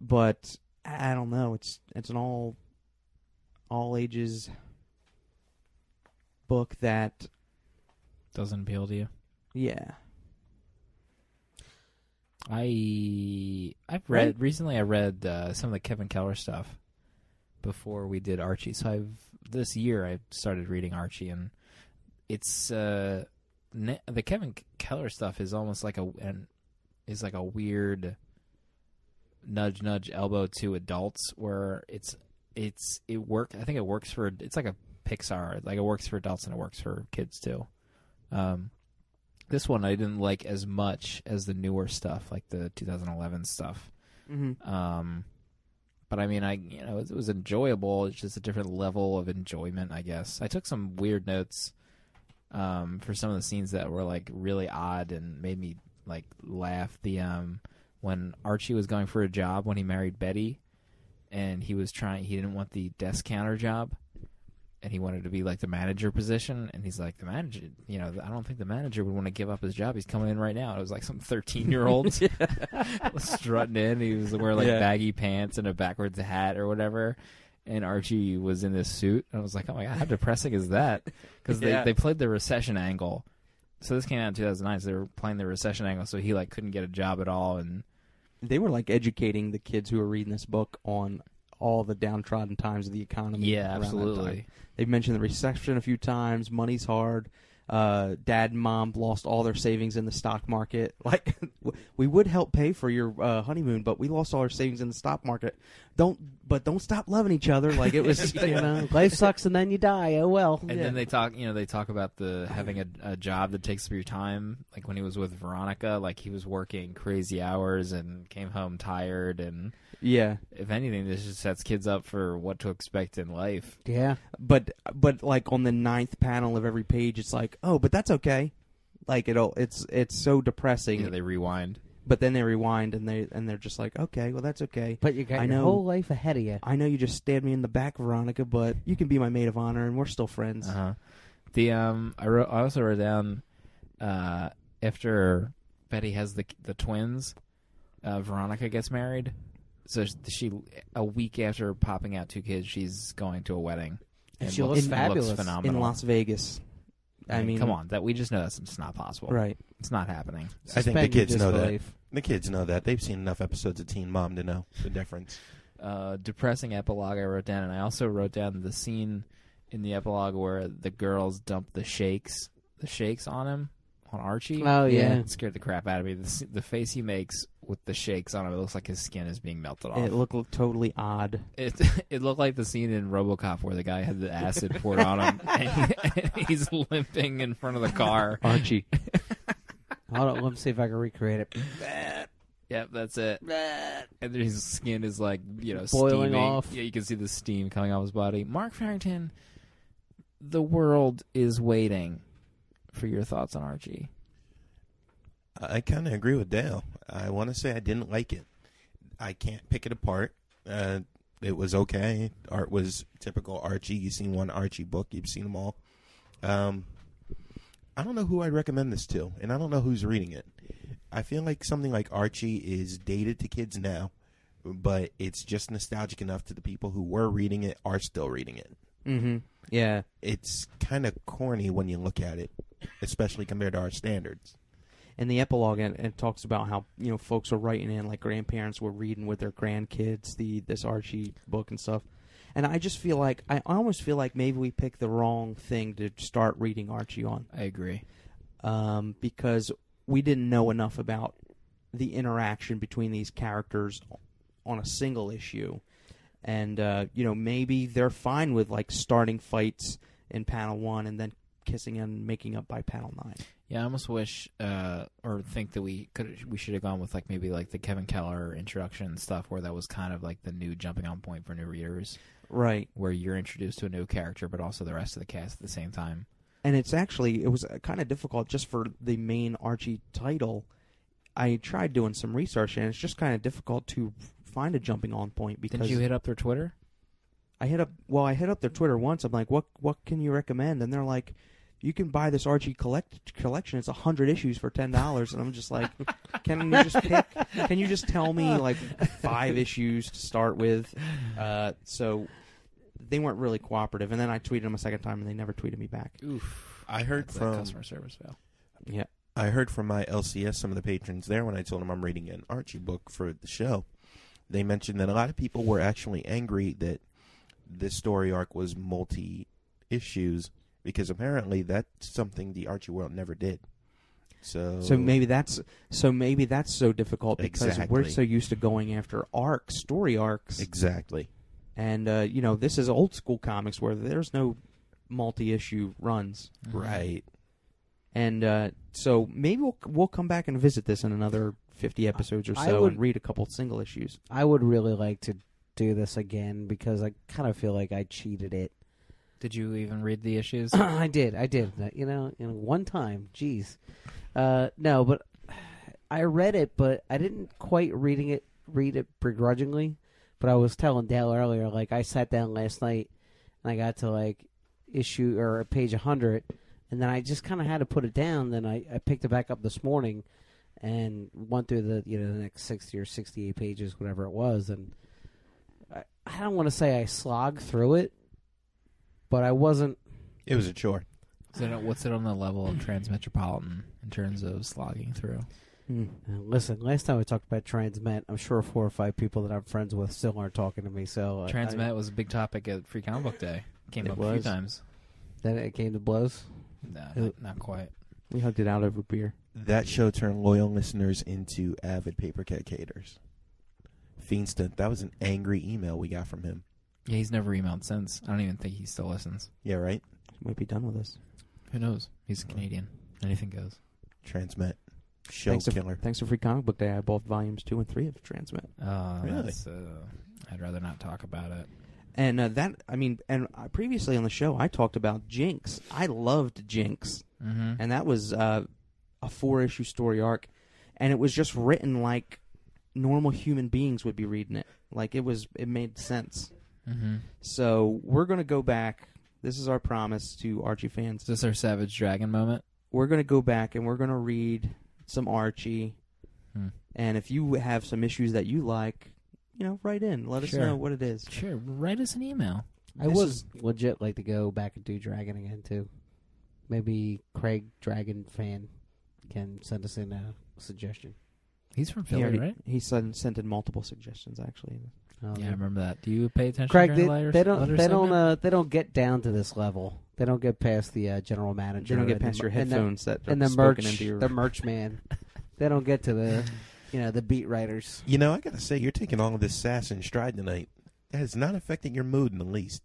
but I don't know it's it's an all all ages book that doesn't appeal to you. yeah I I've Right. read recently. I read uh, some of the Kevin Keller stuff before we did Archie. So I've this year I started reading Archie, and it's uh, ne- the Kevin Keller stuff is almost like a an, is like a weird nudge nudge elbow to adults where it's it's it work. I think it works for it's like a Pixar. Like it works for adults and it works for kids too. Um, this one I didn't like as much as the newer stuff, like the 2011 stuff. mm-hmm. Um, but I mean, I you know it was enjoyable. It's just a different level of enjoyment, I guess. I took some weird notes um, for some of the scenes that were like really odd and made me like laugh. The um, when Archie was going for a job when he married Betty, and he was trying, he didn't want the desk counter job. And he wanted to be like the manager position, and he's like the manager. You know, I don't think the manager would want to give up his job. He's coming in right now. It was like some thirteen-year-old strutting in. He was wearing like Yeah. baggy pants and a backwards hat or whatever. And Archie was in this suit. And I was like, oh my god, how depressing is that? Because Yeah. they they played the recession angle. So this came out in 2009. So they were playing the recession angle. So he like couldn't get a job at all. And they were like educating the kids who were reading this book on all the downtrodden times of the economy. yeah, absolutely. They've mentioned the recession a few times. Money's hard. Uh, dad and mom lost all their savings in the stock market. Like, we would help pay for your uh, honeymoon, but we lost all our savings in the stock market. Don't, but don't stop loving each other. Like it was, you know, life sucks and then you die. Oh well. And Yeah. then they talk, you know, they talk about the having a, a job that takes up your time. Like when he was with Veronica, like he was working crazy hours and came home tired. And yeah. if anything, this just sets kids up for what to expect in life. Yeah. But, but like on the ninth panel of every page, it's like, oh, but that's okay. Like it'll, it's, it's so depressing. Know, they rewind. But then they rewind and they and they're just like, okay, well that's okay. But you got I your know- whole life ahead of you. I know you just stabbed me in the back, Veronica, but you can be my maid of honor, and we're still friends. Uh huh. The um, I wrote. I also wrote down uh, after Betty has the the twins, uh, Veronica gets married. So she a week after popping out two kids, she's going to a wedding. And It she looks it fabulous. In phenomenal. In Las Vegas, I mean, come on, that we just know that's just not possible. right? It's not happening. I think the Suspend your kids know that. disbelief. The kids know that. They've seen enough episodes of Teen Mom to know the difference. uh, depressing epilogue I wrote down, and I also wrote down the scene in the epilogue where the girls dump the shakes, the shakes on him, on Archie. Oh yeah. It scared the crap out of me. The, the face he makes with the shakes on him, it looks like his skin is being melted off. It looked, looked totally odd. It it looked like the scene in RoboCop where the guy had the acid poured on him, and, and he's limping in front of the car. Archie, Hold on, let me see if I can recreate it. Yep, that's it. And then his skin is like you know Boiling steaming. off. Yeah, you can see the steam coming off his body. Mark Farrington, the world is waiting for your thoughts on Archie. I kind of agree with Dale. I want to say I didn't like it. I can't pick it apart. Uh, it was okay. Art was typical Archie. You've seen one Archie book. You've seen them all. Um, I don't know who I'd recommend this to, and I don't know who's reading it. I feel like something like Archie is dated to kids now, but it's just nostalgic enough to the people who were reading it are still reading it. mm-hmm. yeah, It's kind of corny when you look at it, especially compared to our standards. in the epilogue, it, it talks about how you know folks are writing in, like grandparents were reading with their grandkids the this Archie book and stuff. And I just feel like I almost feel like maybe we picked the wrong thing to start reading Archie on. I agree. um, because we didn't know enough about the interaction between these characters on a single issue, and uh, you know maybe they're fine with like starting fights in panel one and then kissing and making up by panel nine. Yeah, I almost wish uh, or think that we could we should have gone with like maybe like the Kevin Keller introduction stuff where that was kind of like the new jumping on point for new readers Right, where you're introduced to a new character but also the rest of the cast at the same time. and it's actually it was kind of difficult just for the main Archie title. I tried doing some research and it's just kind of difficult to find a jumping on point because Didn't you hit up their Twitter? I hit up well, I hit up their Twitter once. I'm like, what what can you recommend? And they're like, you can buy this Archie collect collection. It's a hundred issues for ten dollars. And I'm just like, can you just pick? Can you just tell me like five issues to start with? Uh, so they weren't really cooperative. And then I tweeted them a second time, and they never tweeted me back. Oof. I heard That's from customer service fail. Yeah, I heard from my LCS some of the patrons there when I told them I'm reading an Archie book for the show. They mentioned that a lot of people were actually angry that this story arc was multi issues because apparently that's something the Archie world never did. So so maybe that's so maybe that's so difficult because we're so used to going after arcs, story arcs, exactly. and uh, you know this is old school comics where there's no multi-issue runs. Right. And uh, so maybe we'll we'll come back and visit this in another fifty episodes or so would- and read a couple single issues. I would really like to do this again because I kind of feel like I cheated it. Did you even read the issues? I did, I did. You know, know, one time. Jeez, uh, no, but I read it, but I didn't quite reading it read it begrudgingly. But I was telling Dale earlier, like I sat down last night and I got to like issue or page hundred, and then I just kind of had to put it down. Then I, I picked it back up this morning and went through the you know the next sixty or sixty eight pages, whatever it was, and I, I don't want to say I slogged through it, but I wasn't. It was a chore. Is it, what's it on the level of Transmetropolitan in terms of slogging through? Uh, Listen, last time we talked about Transmet, I'm sure four or five people that I'm friends with still aren't talking to me. So uh, Transmet was a big topic at Free Comic Book Day. Came It up a few times. Then it came to blows. No, Who- not, not quite. We hugged it out over beer. That show turned loyal listeners into avid Paperkeg haters. Fiendsta, that was an angry email we got from him. Yeah, he's never emailed since. I don't even think he still listens. Yeah, right? Might be done with us. Who knows? He's a Canadian. Anything goes. Transmet. Show Thanks to, killer. thanks to Free Comic Book Day, I bought volumes two and three of Transmet. Uh, Really? that's, uh, I'd rather not talk about it. And uh, that, I mean, and uh, previously on the show, I talked about Jinx. I loved Jinx. Mm-hmm. and that was uh, a four issue story arc. and it was just written like normal human beings would be reading it. Like it was, it made sense. Mm-hmm. So we're gonna go back. This is our promise to Archie Is fans. this our Savage Dragon moment? We're gonna go back and we're gonna read some Archie. Hmm. And if you have some issues that you like, you know, write in. Let us know what it is. Sure, write us an email. I This was legit like to go back and do Dragon again too. Maybe Craig Dragon fan can send us in a suggestion. He's from He, Philly, already- right? he sent, sent in multiple suggestions actually. Um, Yeah, I remember that. Do you pay attention? Craig, during they, the they don't letter they don't uh, they don't get down to this level. They don't get past the uh, general manager. They don't get and the past mer- your and the- headphones that and the merch, into your. the merch man. they don't get to the, you know, the beat writers. You know, I gotta say, you're taking all of this sass in stride tonight. That is not affecting your mood in the least.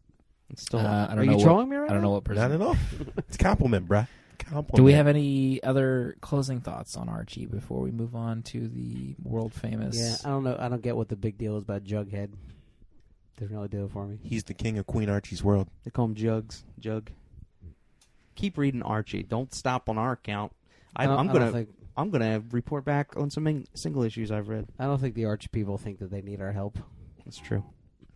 It's still Uh, I Are don't you know. What, trolling me right I don't now? know what person. Not at all. It's a compliment, bruh. Compliment. Do we have any other closing thoughts on Archie before we move on to the world famous? Yeah, I don't know. I don't get what the big deal is about Jughead. Doesn't really do it for me. He's the king of Queen Archie's world. They call him Jugs. Jug. Keep reading Archie. Don't stop on our account. I, don't- I'm gonna think I'm gonna report back on some in- single issues I've read. I don't think the Archie people think that they need our help. That's true.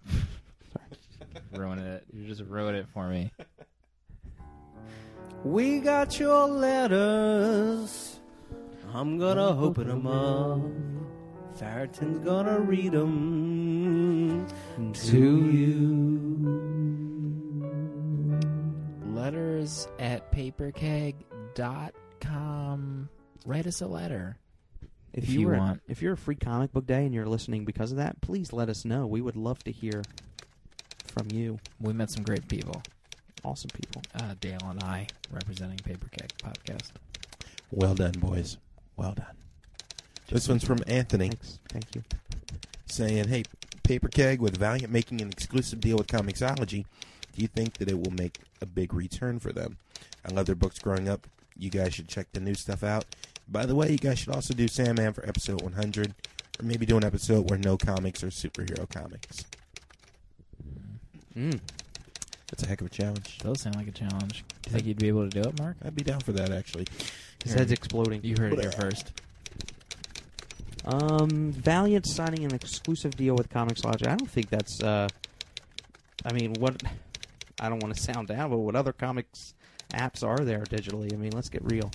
ruining it. You just ruined it for me. We got your letters. I'm gonna open 'em up. Farrington's gonna read 'em to you. Letters at paperkeg.com. Write us a letter. If, If you, you were, want. if you're a free comic book day and you're listening because of that, please let us know. We would love to hear from you. We met some great people. Awesome people. Uh, Dale and I representing Paperkeg Podcast. Well done, boys. Well done. This one's from Anthony Thanks. Thank you. saying, "Hey, Paper Keg, with Valiant making an exclusive deal with Comixology, do you think that it will make a big return for them? I love their books growing up. You guys should check the new stuff out. By the way, you guys should also do Sandman for episode 100, or maybe do an episode where no comics are superhero comics. Mm. That's a heck of a challenge. Does sound like a challenge. Do you think you'd be able to do it, Mark? I'd be down for that, actually. His head's exploding. You heard it here first. Um, Valiant signing an exclusive deal with Comixology. I don't think that's. Uh, I mean, what? I don't want to sound down, but what other comics apps are there digitally? I mean, let's get real.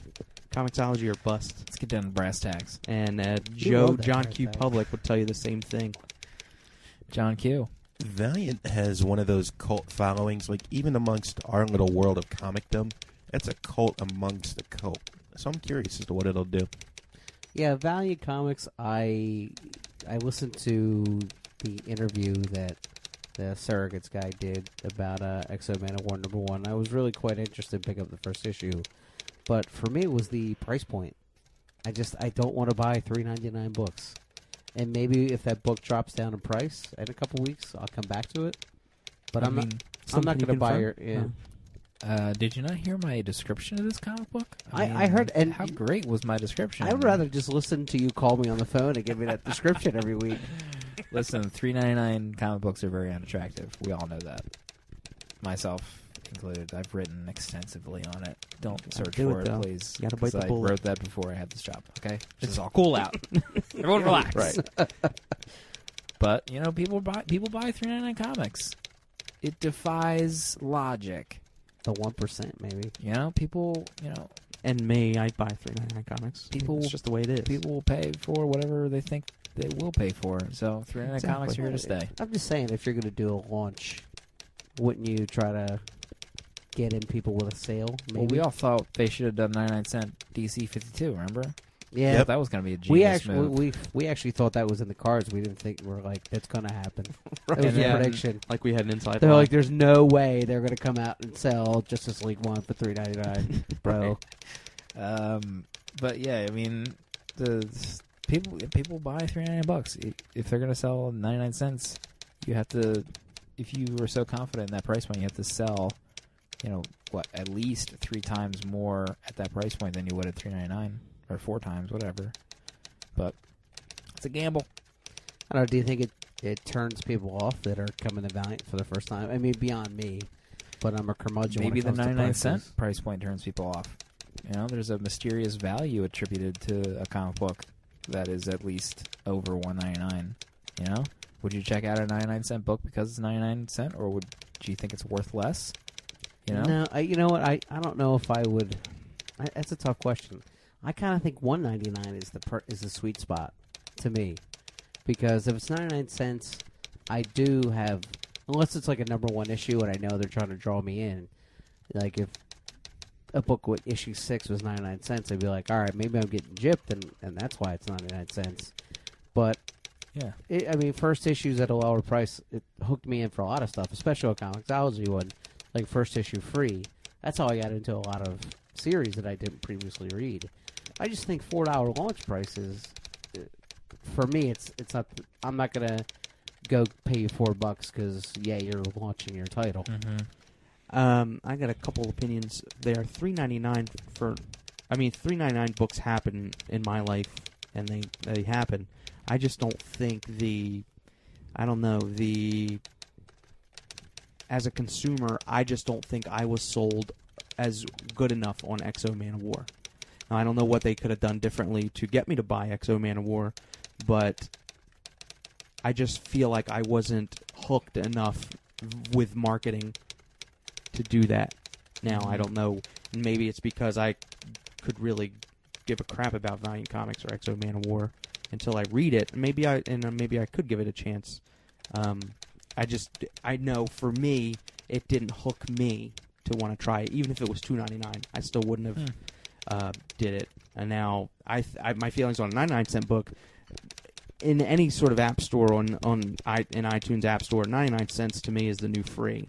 Comixology or bust. Let's get down to brass tacks. And uh, Joe love that John Q. there. Public would tell you the same thing. John Q. Valiant has one of those cult followings, like even amongst our little world of comicdom, it's a cult amongst the cult. So I'm curious as to what it'll do. Yeah, Valiant Comics. I I listened to the interview that the Surrogates guy did about uh, X-O Manowar number one. I was really quite interested in picking up the first issue, but for me, it was the price point. I just I don't want to buy three ninety nine books, and maybe if that book drops down in price in a couple weeks, I'll come back to it. But I I'm mean, not. I'm not going to buy it. Yeah. No. Uh, did you not hear my description of this comic book? I- I heard- and how great was my description? I would rather just listen to you call me on the phone and give me that description every week. listen. Three ninety nine comic books are very unattractive. We all know that, myself included. I've written extensively on it. Don't search do for it, though. please. You gotta bite 'cause the I bullet. wrote that before I had this job. Okay, this is all cool out. Everyone relax. Right. But you know, people buy people buy three ninety nine comics. It defies logic. The one percent, maybe. You know, people. You know, And me, I buy three ninety nine comics. People- it's just the way it is. people will pay for whatever they think they will pay for. So three ninety nine comics are here to stay. I'm just saying, if you're going to do a launch, wouldn't you try to get in people with a sale? Maybe? Well, we all thought they should have done ninety nine cent DC fifty two. Remember? yeah. Yep. That was going to be a genius We actually move. we we actually thought that was in the cards. We didn't think we're like that's going to happen. Right. It was And a prediction. like we had an inside. They're line. like, there's no way they're going to come out and sell Justice League one for three ninety nine, bro. Um, but yeah, I mean, the people people buy three ninety nine bucks if they're going to sell ninety nine cents. You have to, if you were so confident in that price point, you have to sell, you know, what at least three times more at that price point than you would at three ninety nine or four times, whatever. But it's a gamble. I don't know. Do you think it it turns people off that are coming to Valiant for the first time? I mean, beyond me, but I'm a curmudgeon. Maybe the it comes to 99 prices. cent price point turns people off. You know, there's a mysterious value attributed to a comic book. that is at least over one ninety nine. You know, would you check out a ninety nine cent book because it's ninety nine cent, or would do you think it's worth less? You know, No, I, you know what? I, I don't know if I would. I, that's a tough question. I kind of think one ninety nine is the per, is the sweet spot to me, because if it's ninety nine cents, I do have unless it's like a number one issue and I know they're trying to draw me in. Like if a book with issue six was ninety nine cents, I'd be like, all right, maybe I'm getting gypped, and and that's why it's ninety nine cents. But yeah, it, I mean, first issues at a lower price, it hooked me in for a lot of stuff, especially with Comixology one, like first issue free. That's how I got into a lot of series that I didn't previously read. I just think four dollar launch prices, uh, for me, it's it's not. I'm not gonna go pay you four bucks because yeah, you're launching your title. mm-hmm. Um, I got a couple opinions They are Three ninety nine for, I mean, three ninety nine books happen in my life, and they they happen. I just don't think the, I don't know the. As a consumer, I just don't think I was sold as good enough on X-O Manowar. Now I don't know what they could have done differently to get me to buy X-O Manowar, but I just feel like I wasn't hooked enough with marketing to do that. Now I don't know. Maybe it's because I could really give a crap about Valiant Comics or X-O Manowar until I read it. Maybe I and maybe I could give it a chance. Um, I just I know for me it didn't hook me to want to try it. Even if it was two ninety nine, I still wouldn't have Hmm. uh, did it. And now I, th- I my feelings on a ninety nine cent book in any sort of app store on on i in iTunes App Store, ninety nine cents to me is the new free.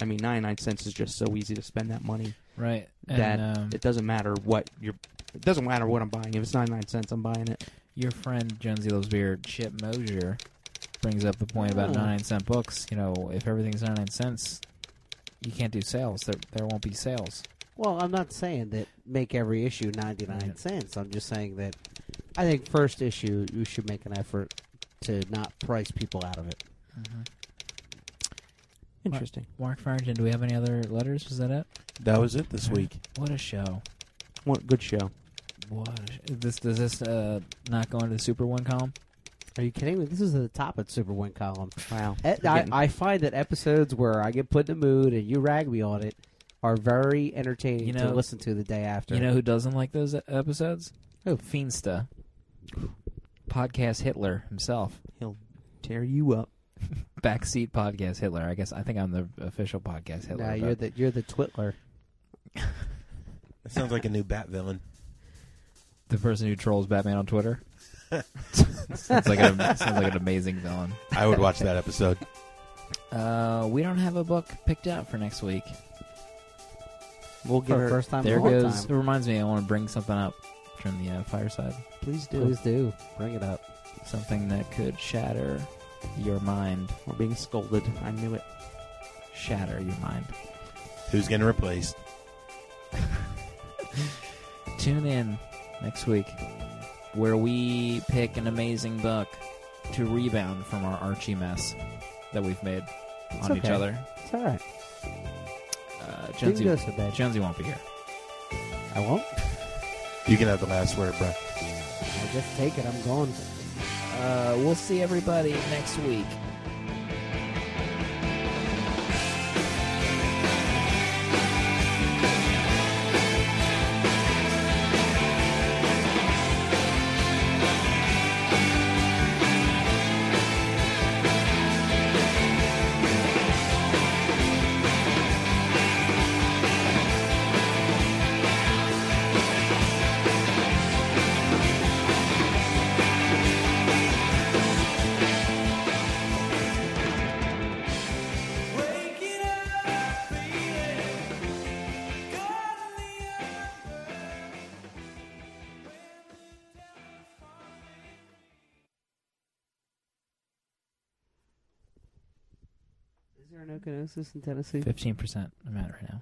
I mean, ninety nine cents is just so easy to spend that money right. that and, um, it doesn't matter what you're. It doesn't matter what I'm buying. If it's ninety nine cents, I'm buying it. your friend Jonesy Loves Beer, Chip Mosher, brings up the point about Oh. 99 cent books. You know, if everything's 99 cents, you can't do sales. There, there won't be sales. Well, I'm not saying that make every issue 99 Right. cents. I'm just saying that I think first issue you should make an effort to not price people out of it. Mm-hmm. Interesting. Mark Farrington, do we have any other letters? Was that it? That was it this week. What a show. What good show. What a sh- this, does this uh, not go into the Super Win column? Are you kidding me? This is at the top of Super Win column. Wow. I, I find that episodes where I get put in the mood and you rag me on it are very entertaining You to listen to the day after. You know who doesn't like those e- episodes? Who? Fiendsta. Podcast Hitler himself. He'll tear you up. Backseat Podcast Hitler. I guess I think I'm the official Podcast Hitler. Nah, you're the you're the twitler. That sounds like a new Bat villain. the person who trolls Batman on Twitter. Sounds like an, sounds like an amazing villain. I would watch that episode. Uh, we don't have a book picked out for next week. We'll give For her. first time. There in a long goes. It reminds me, I want to bring something up from the uh, fireside. Please do. Please do bring it up. Something that could shatter your mind. We're being scolded. I knew it. Shatter your mind. Who's getting replaced? Tune in next week where we pick an amazing book to rebound from our Archie mess that we've made It's on each other. It's all right. Uh, Didn't Jonesy, go so bad. Jonesy won't be here. I won't. You can have the last word, bro. I just take it. I'm going. Uh, we'll see everybody next week. There an in Tennessee? Fifteen percent. I'm at right now.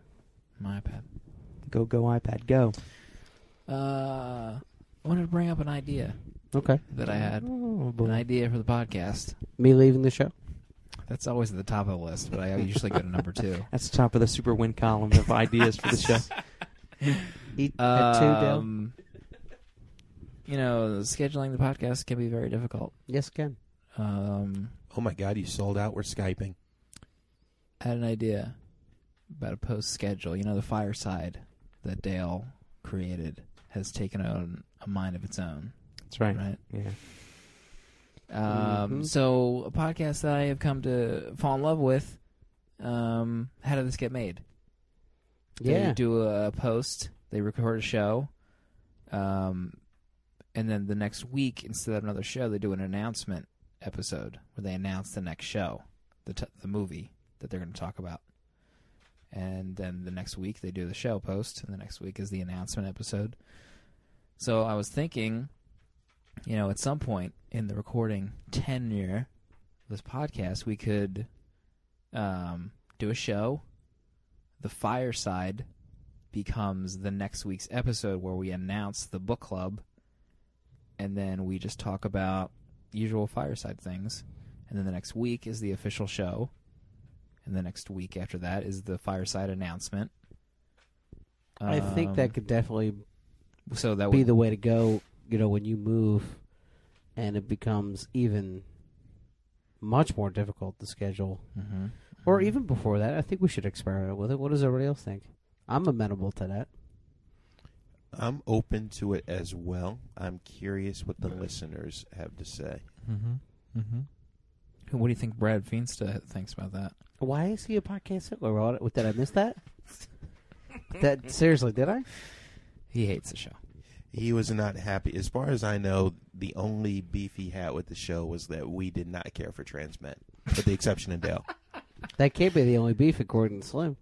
My iPad. Go, go, iPad, go. Uh, I wanted to bring up an idea Okay. that I had. Oh, An idea for the podcast. Me leaving the show. That's always at the top of the list, but I usually go to number two. That's the top of the super win column of ideas for the show. Eat at two, Dale. Um, you know, scheduling the podcast can be very difficult. Yes, Ken. Um, Oh my God, you sold out. We're skyping. I had an idea about a post schedule. You know, the fireside that Dale created has taken on a mind of its own, That's right. right? Yeah. Um, Mhm. So, a podcast that I have come to fall in love with. Um, how did this get made? Yeah. They do a post. They record a show. Um, and then the next week, instead of another show, they do an announcement episode where they announce the next show, the t- the movie that they're going to talk about. And then the next week they do the show post, and the next week is the announcement episode. So I was thinking, you know, at some point in the recording tenure of this podcast, we could um, do a show. The fireside becomes the next week's episode where we announce the book club, and then we just talk about usual fireside things. And then the next week is the official show, and the next week after that is the fireside announcement. I think Um, that could definitely so that be would the way to go. You know, when you move, and it becomes even much more difficult to schedule, Mhm. or Mhm. even before that. I think we should experiment with it. What does everybody else think? I'm amenable to that. I'm open to it as well. I'm curious what the listeners have to say. Mm-hmm. Mm-hmm. What do you think Brad Feensta thinks about that? Why is he a podcast? Or what- did I miss that? that seriously, did I? He hates the show. He was not happy. As far as I know, the only beef he had with the show was that we did not care for Transmet, with the exception of Dale. That can't be the only beef, according to Slim.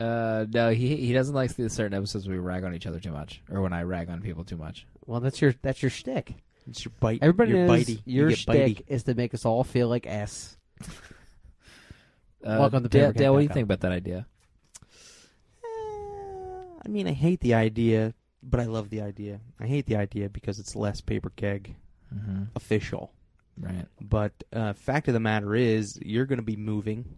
Uh, no, he he doesn't like the certain episodes where we rag on each other too much, or when I rag on people too much. Well, that's your that's your shtick. It's your bite. Everybody your knows bitey. your you get bitey. shtick is to make us all feel like s. Uh, Welcome to Dale, Paperkeg Dale, what do you think about that idea? Uh, I mean, I hate the idea, but I love the idea. I hate the idea because it's less paper keg Mm-hmm. official. Right. But uh, fact of the matter is, you're going to be moving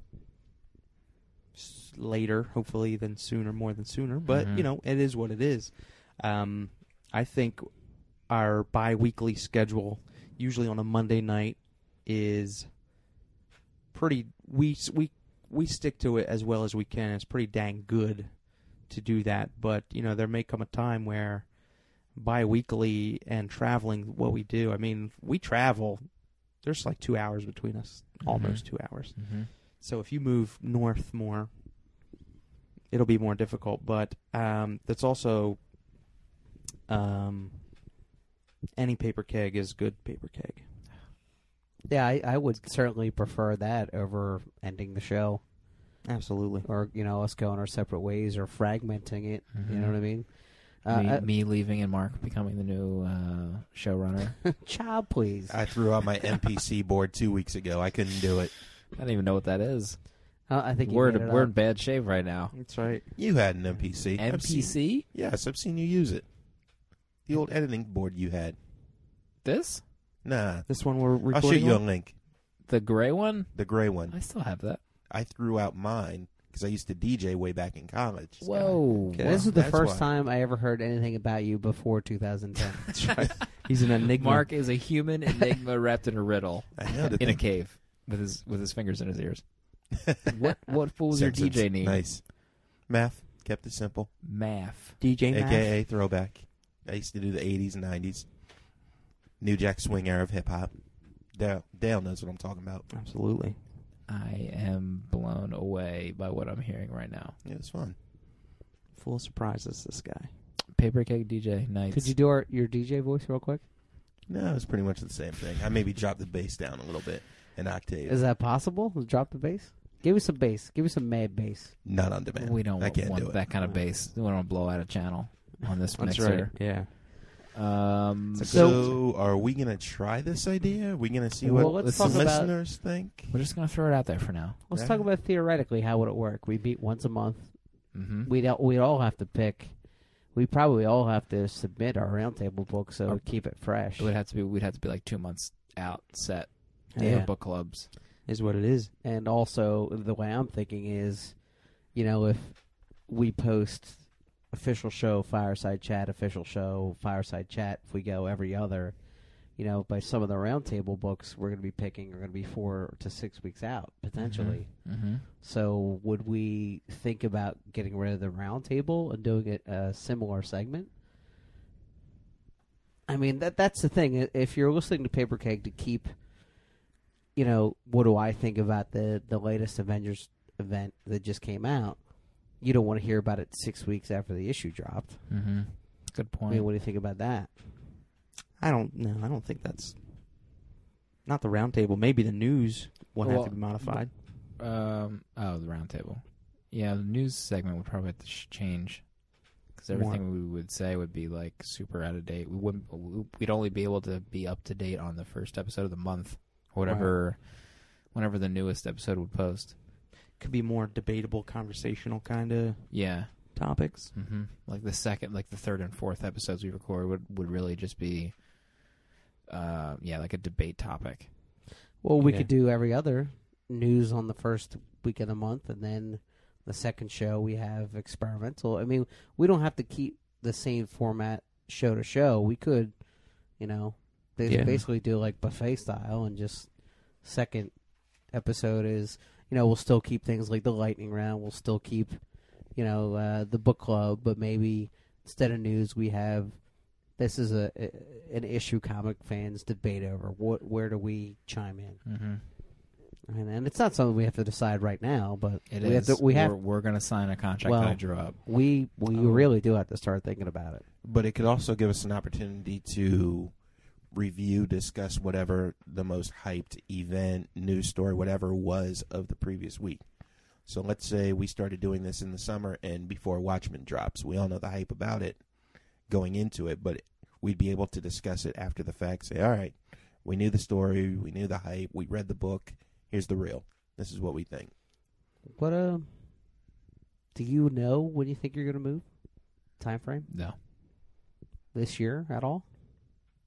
s- later, hopefully, than sooner, more than sooner. But Mhm. you know, it is what it is. Um, I think our bi-weekly schedule, usually on a Monday night, is pretty. We we we stick to it as well as we can. It's pretty dang good to do that. But you know, there may come a time where bi-weekly and traveling what we do. I mean, we travel. There's like two hours between us, almost two hours. Mm-hmm. So if you move north more, it'll be more difficult. But um, that's also um, any paper keg is good paper keg. Yeah, I, I would certainly prefer that over ending the show, Absolutely. or you know, us going our separate ways, or fragmenting it. You Mhm. know what I mean? Uh, me, uh, me leaving and Mark becoming the new uh, showrunner. child, please. I threw out my NPC board two weeks ago. I couldn't do it. I don't even know what that is. Uh, I think We're made in, it we're up. in bad shape right now. That's right. You had an NPC. I've seen- yes, I've seen you use it. The old editing board you had. This? Nah, This one we're I'll recording. shoot you a on? link. The gray one? The gray one. I still have that. I threw out mine because I used to DJ way back in college. Whoa. Okay. This is the That's first why. time I ever heard anything about you before 2010. That's right. He's an enigma. Mark is a human enigma wrapped in a riddle I know the in a thing- cave with his with his fingers in his ears. What what fools your Simpsons. DJ name? Nice. Math kept it simple. Math. DJ Math. AKA throwback. I used to do the 80s and 90s. New Jack Swing era of hip hop. Dale, Dale knows what I'm talking about. Absolutely. I am blown away by what I'm hearing right now. Yeah, it's fun. Full of surprises. This guy. Paperkeg DJ nice. Could you do our, your DJ voice real quick? No, it's pretty much the same thing. I maybe dropped the bass down a little bit, an octave. Is that possible? Drop the bass. Give me some bass. Give me some mad bass. Not on demand. We don't I can't want do it. that kind of bass. We don't want to blow out a channel on this That's mixer. right. Yeah. Um, It's So, are we going to try this idea? Are we going to see Well, what let's the talk about- listeners think? we're just gonna throw it out there for now. Let's Yeah. talk about theoretically how would it work. We meet once a month. Mm-hmm. We'd all, we'd all have to pick. We probably all have to submit our roundtable book so we keep it fresh. It would have to be. We'd have to be like two months out set Yeah. for book clubs. Is what it is. and also the way I'm thinking is, you know, if we post official show, fireside chat, official show, fireside chat. If we go every other, you know, by some of the roundtable books we're going to be picking are going to be four to six weeks out potentially. Mm-hmm. So would we think about getting rid of the roundtable and doing it a similar segment? I mean that that's the thing. If you're listening to Paper Keg to keep, you know, what do I think about the the latest Avengers event that just came out? You don't want to hear about it six weeks after the issue dropped. Mm-hmm. Good I point. mean, what do you think about that? I don't know. I don't think that's not the roundtable. Maybe the news will have Well, to be modified. Um. Oh, the roundtable. Yeah, the news segment would probably have to sh- change because More. everything we would say would be like super out of date. We wouldn't. We'd only be able to be up to date on the first episode of the month, or whatever, whenever the newest episode would post. Could be more debatable, conversational kind of Yeah. topics. hmm Like the second, like the third and fourth episodes we record would would really just be, uh, yeah, like a debate topic. Well, we Yeah. could do every other news on the first week of the month, and then the second show we have experimental. I mean, we don't have to keep the same format show to show. We could, you know, bas- Yeah. basically do like buffet style, and just second episode is, you know, we'll still keep things like the lightning round. We'll still keep, you know, uh, the book club, but maybe instead of news, we have. This is a, a an issue comic fans debate over. What where do we chime in? Mm-hmm. And, and it's not something we have to decide right now, but It we is. have to. We have We're, we're gonna sign a contract Well, that I drew up. we we Oh. really do have to start thinking about it. But it could also give us an opportunity to review, discuss whatever the most hyped event, news story, whatever was of the previous week. So let's say we started doing this in the summer and before Watchmen drops. We all know the hype about it going into it, but we'd be able to discuss it after the fact. Say, all right, we knew the story, we knew the hype, we read the book. Here's the real. This is what we think. What uh? Do you know when you think you're going to move? Time frame No, this year at all?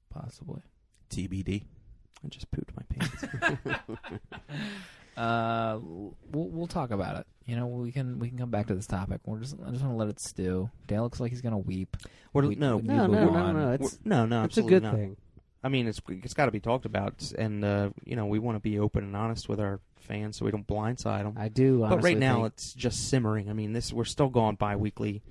Possibly. TBD. I just pooped my pants. Uh, we'll we'll talk about it. You know, we can we can come back to this topic. We're just I just want to let it stew. Dale looks like he's gonna weep. We're, We- no, we No, move no, no, no. It's no, no. it's a good not. thing. I mean, it's it's got to be talked about, and uh, you know, we want to be open and honest with our fans, so we don't blindside them. I do. but right now, think- it's just simmering. I mean, this we're still going bi-weekly,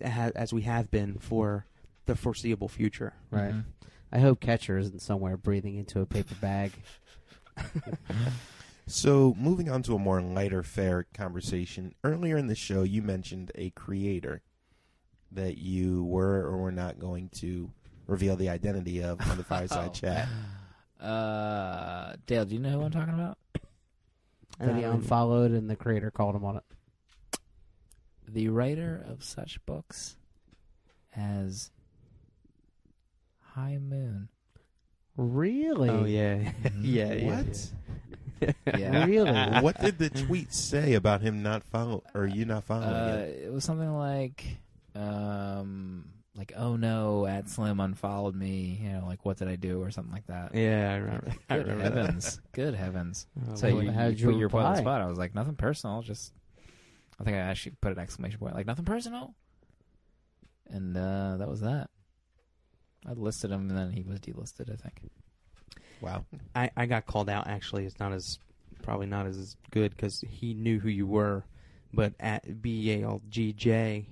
as we have been for the foreseeable future. right. Mhm. I hope Catcher isn't somewhere breathing into a paper bag. So, moving on to a more lighter, fair conversation. Earlier in the show, you mentioned a creator that you were or were not going to reveal the identity of on the fireside chat. Uh, Dale, do you know who I'm talking about? That he unfollowed, and the creator called him on it. The writer of such books as High Moon. Really? Oh yeah, yeah, yeah. What? Yeah. Really? what did the tweet say about him not follow or you not following Uh, it? it was something like, um, like oh no, at Slim unfollowed me. You know, like what did I do or something like that. Yeah, I remember. I Good remember that. heavens! Good heavens! Oh, So Well, you, how'd you you put your point on the reply? spot. I was like, nothing personal. Just, I think I actually put an exclamation point, like nothing personal. And uh, that was that. I listed him, and then he was delisted. I think. Wow. I, I got called out. Actually, it's not as probably not as good because he knew who you were, but at B A L G J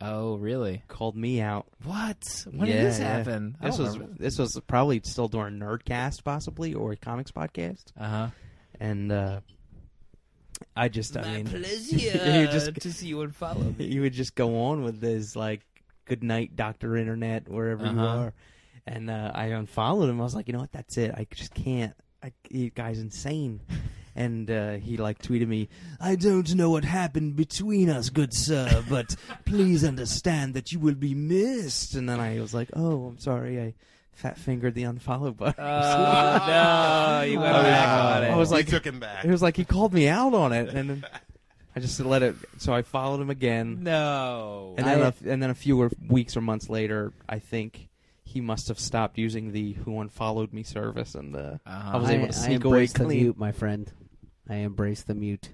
Oh, really? called me out. What? When Yeah, did this yeah. happen? This was this was probably still during Nerdcast, possibly or a comics podcast, Uh huh. and uh, I just I mean pleasure you just to see you and follow me. you would just go on with this like good night doctor internet wherever you Uh-huh. are. And uh, i unfollowed him. I was like you know what? That's it. I just can't. I, you guy's insane. And uh, he like tweeted me i don't know what happened between us good sir but please understand that you will be missed. And then i was like oh i'm sorry. I fat fingered the unfollow button. Oh no! You went Oh, back on it. I was You like- took him back. it was like he called me out on it. And then i just let it so i followed him again no. And then, I- a, and then a few or- weeks or months later, I think he must have stopped using the "Who Unfollowed Me" service, and uh, Uh-huh. I was able to I sneak away embrace the mute, my friend. I embrace the mute.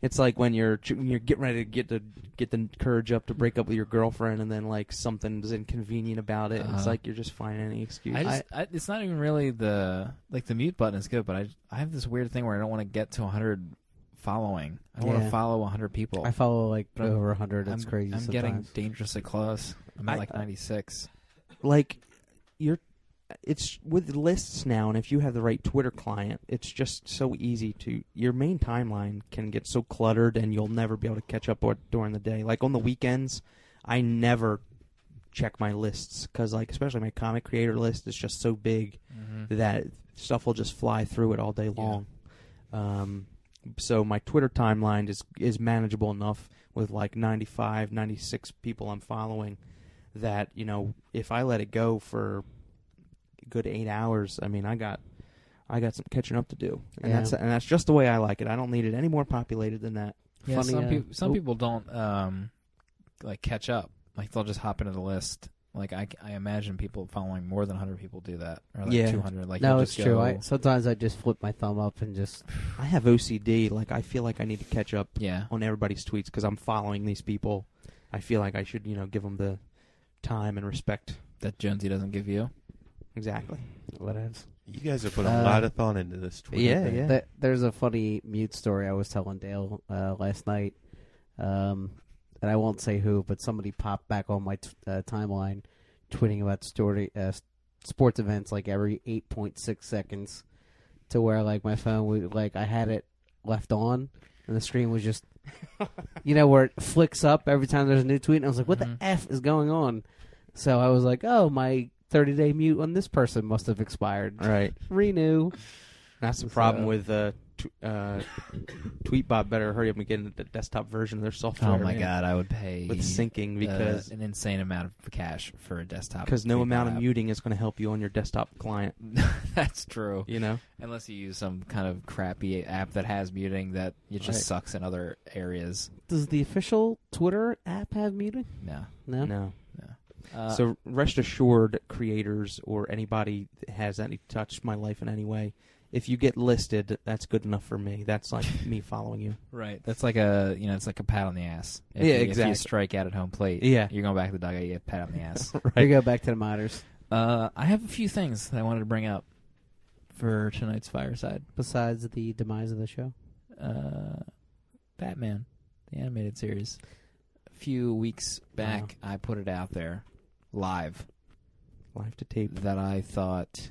It's like when you're ch- you're getting ready to get to get the courage up to break up with your girlfriend, and then like something's inconvenient about it. It's Uh-huh. like you're just finding any excuse. I just, I, it's not even really the like the mute button is good, but I I have this weird thing where I don't want to get to 100 following. I don't want to follow 100 people. I follow like But over hundred. It's I'm, crazy. I'm sometimes. getting dangerously close. I'm at I- like 96. like you're it's with lists now and if you have the right twitter client it's just so easy to your main timeline can get so cluttered and you'll never be able to catch up or, during the day like on the weekends i never check my lists because like especially my comic creator list is just so big that stuff will just fly through it all day long um, so my twitter timeline is is manageable enough with like 95 96 people i'm following that you know if I let it go for a good eight hours, I mean I got I got some catching up to do, and Yeah. that's and that's just the way I like it. I don't need it any more populated than that. Yeah, Funny, some uh, people some oh. people don't um like catch up. Like they'll just hop into the list. Like I, I imagine people following more than 100 people do that, or like Yeah. 200. Like no, you'll it's just true. go- I, sometimes I just flip my thumb up and just I have OCD. Like I feel like I need to catch up yeah. on everybody's tweets because I'm following these people. I feel like I should you know give them the time and respect. That Jonesy doesn't give you. Exactly. what else? You guys have put a Uh, lot of thought into this. Twitter Yeah, thing. yeah. Th- there's a funny mute story I was telling Dale uh, last night, um, and I won't say who, but somebody popped back on my t- uh, timeline, tweeting about story uh, sports events like every 8.6 seconds, to where like my phone would like I had it left on, and the screen was just, you know, where it flicks up every time there's a new tweet, and I was like, what Mhm. the f is going on? So I was like, oh, my 30 day mute on this person must have expired. Right. Renew. That's the So- problem with uh, tw- uh, Tweetbot. Better hurry up and get the desktop version of their software. Oh my man, god, I would pay With syncing uh, because an insane amount of cash for a desktop. because no Tweetbot amount of muting is going to help you on your desktop client. That's true. You know. Unless you use some kind of crappy app that has muting that it just Right. sucks in other areas. Does the official Twitter app have muting? No. No. No. Uh, so rest assured, creators or anybody that has any touched my life in any way, if you get listed, that's good enough for me. That's like me following you. right, that's like a you know it's like a pat on the ass. If Yeah, you, If exactly. you strike out at home plate, Yeah. you're going back to the dugout. You get a pat on the ass. We go back to the minors. uh, I have a few things that I wanted to bring up for tonight's fireside. Besides the demise of the show, uh, Batman, the animated series. A few weeks back, I put it out there live Live to tape. that I thought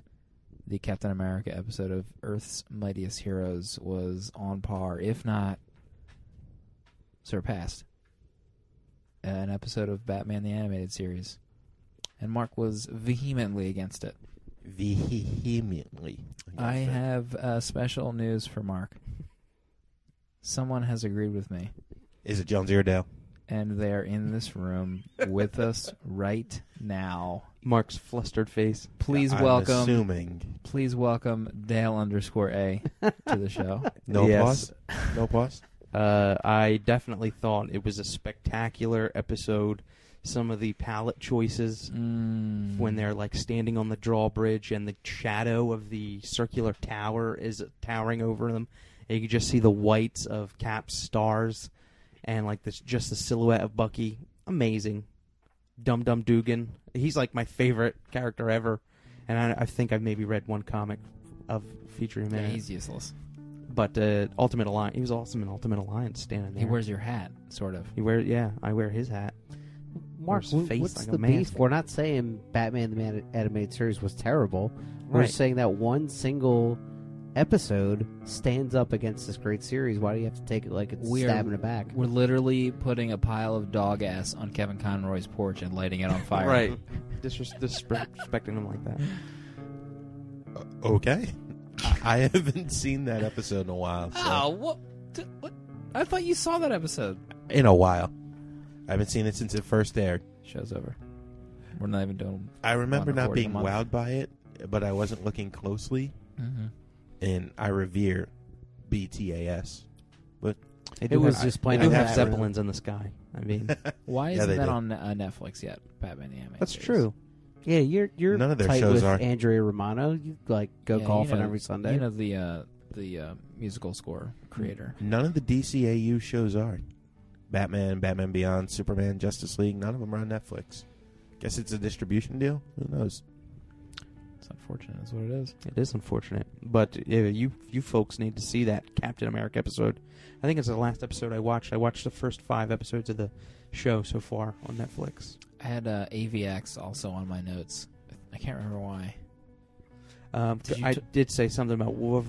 the Captain America episode of Earth's Mightiest Heroes was on par, if not surpassed, an episode of Batman the Animated Series. And Mark was vehemently against it. Vehemently. I have uh, special news for Mark. Someone has agreed with me. Is it Jones Iredale? and they're in this room with us right now. Mark's flustered face. Please I'm welcome, Assuming please welcome Dale underscore A to the show. no Yes. pause. No pause. Uh, I definitely thought it was a spectacular episode. Some of the palette choices Mm. when they're like standing on the drawbridge and the shadow of the circular tower is towering over them. And you can just see the whites of Cap's stars and like this just the silhouette of Bucky. Amazing. Dum Dum Dugan. He's like my favorite character ever. And I, I think I've maybe read one comic of featuring him yeah, it. he's useless. But uh, Ultimate Alliance, he was awesome in Ultimate Alliance standing there. He wears your hat, sort of. He wear yeah, I wear his hat. Mark, his face what's like a the mask. beef? We're not saying Batman the Man- animated series was terrible. We're Right. saying that one single episode stands up against this great series. Why do you have to take it like it's We're- stabbing it back? We're literally putting a pile of dog ass on Kevin Conroy's porch and lighting it on fire. Right. Disres- disrespecting him like that. Okay. I- I haven't seen that episode in a while. So. Oh, what? d- what? I thought you saw that episode. In a while. I haven't seen it since it first aired. Show's over. We're not even doing. I remember not being wowed by it, but I wasn't looking closely, Mm-hmm. And I revere BTAS. They It was have, just they plain do old have Batman. zeppelins in the sky. I mean, Why Yeah, isn't they that do. on uh, Netflix yet? Batman the Animated that's Series? true. Yeah, you're you're None of their tight shows with are. Andrea Romano. You like go Yeah, you golfing know- every Sunday. You know the uh, the uh, musical score creator. None of the DCAU shows are. Batman, Batman Beyond, Superman, Justice League, none of them are on Netflix. Guess it's a distribution deal? Who knows? It's unfortunate, is what it is. It is unfortunate, but uh, you you folks need to see that Captain America episode. I think it's the last episode I watched. I watched the first five episodes of the show so far on Netflix. I had uh, AVX also on my notes. I can't remember why. Um, Did you I t- did say something about Wolf,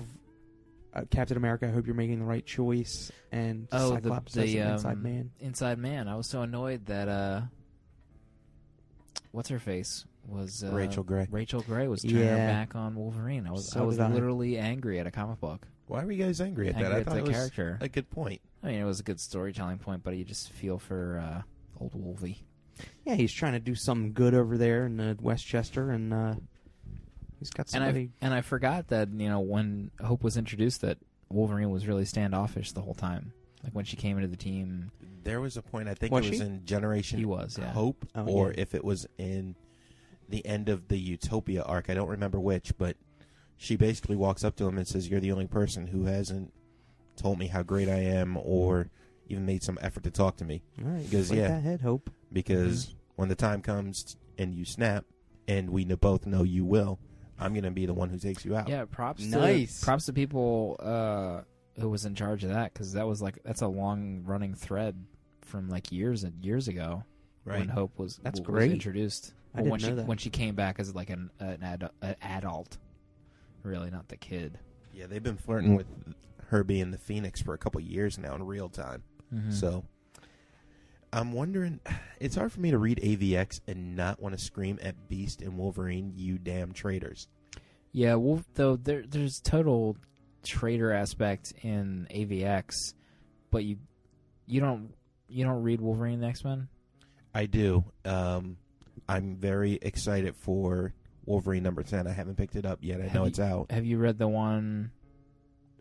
uh, Captain America. I hope you're making the right choice. And Oh, the- Cyclops the, as an inside um, man. Inside Man. I was so annoyed that uh, what's her face was uh, Rachel Grey. Rachel Grey was turning her back on Wolverine. I was So I was did I. literally angry at a comic book. Why were you guys angry at Angry that? I at thought the it was character. a good point. I mean, it was a good storytelling point, but you just feel for uh, old Wolvie. Yeah, he's trying to do something good over there in uh, Westchester, and uh, he's got And I and I forgot that you know when Hope was introduced that Wolverine was really standoffish the whole time. Like when she came into the team, There was a point, I think Was it was she? in Generation he was yeah. Hope, Oh, or yeah. if it was in the end of the Utopia arc. I don't remember which, but she basically walks up to him and says, You're the only person who hasn't told me how great I am or even made some effort to talk to me. All right, because, yeah. that head, Hope. Because when the time comes and you snap, and we kn- both know you will, I'm going to be the one who takes you out. Yeah, props Nice. to props to people uh, who was in charge of that because that was like that's a long running thread from like years and years ago Right. when Hope was That's was great. introduced. I Well, didn't when know she that. when she came back as like an an, ad, an adult, really not the kid. Yeah, they've been flirting with her being the Phoenix for a couple years now in real time. Mm-hmm. So I'm wondering. It's hard for me to read AVX and not want to scream at Beast and Wolverine, you damn traitors. Yeah, well, though there there's total traitor aspect in AVX, but you you don't you don't read Wolverine X Men. I do. Um, I'm very excited for Wolverine number ten. I haven't picked it up yet. I Have know you- it's out. Have you read the one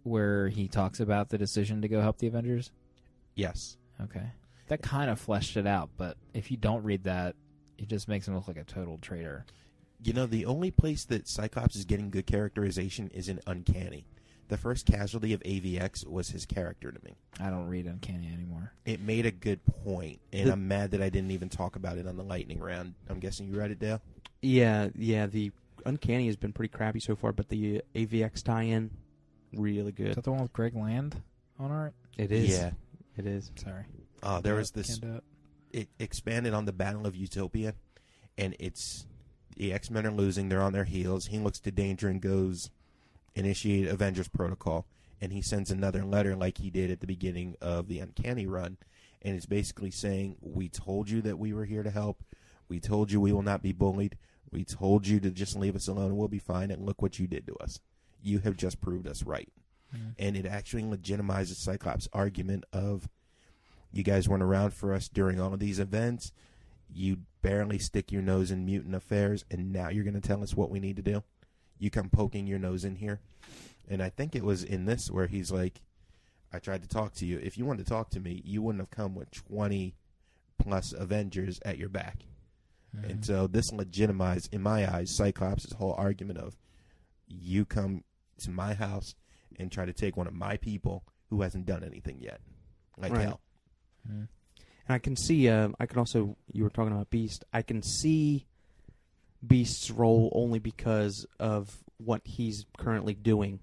where he talks about the decision to go help the Avengers? Yes. Okay, that kind of fleshed it out, but if you don't read that, it just makes him look like a total traitor. You know, the only place that Cyclops is getting good characterization is in Uncanny. The first casualty of AVX was his character to me. I don't read Uncanny anymore. It made a good point, and The- I'm mad that I didn't even talk about it on the lightning round. I'm guessing you read it, Dale. Yeah, yeah. The Uncanny has been pretty crappy so far, but the uh, AVX tie-in, really Is good. that the one with Greg Land on art? It is. Yeah. It is. Sorry, Uh, there Yeah, was this. can't do it. It expanded on the Battle of Utopia, and it's the X Men are losing. They're on their heels. He looks to danger and goes initiate Avengers Protocol, and he sends another letter like he did at the beginning of the Uncanny run, and it's basically saying, "We told you that we were here to help. We told you we will not be bullied. We told you to just leave us alone and we'll be fine. And look what you did to us. You have just proved us right." Mm. and it actually legitimizes Cyclops' argument of you guys weren't around for us during all of these events. You barely stick your nose in mutant affairs, and now you're going to tell us what we need to do. You come poking your nose in here, and I think it was in this where he's like, "I tried to talk to you. If you wanted to talk to me, you wouldn't have come with twenty plus Avengers at your back." Mm-hmm. And so this legitimized, in my eyes, Cyclops' whole argument of you come to my house and try to take one of my people who hasn't done anything yet. Like Right. hell. Mm. And I can see. Uh, I can also. You were talking about Beast. I can see Beast's role only because of what he's currently doing,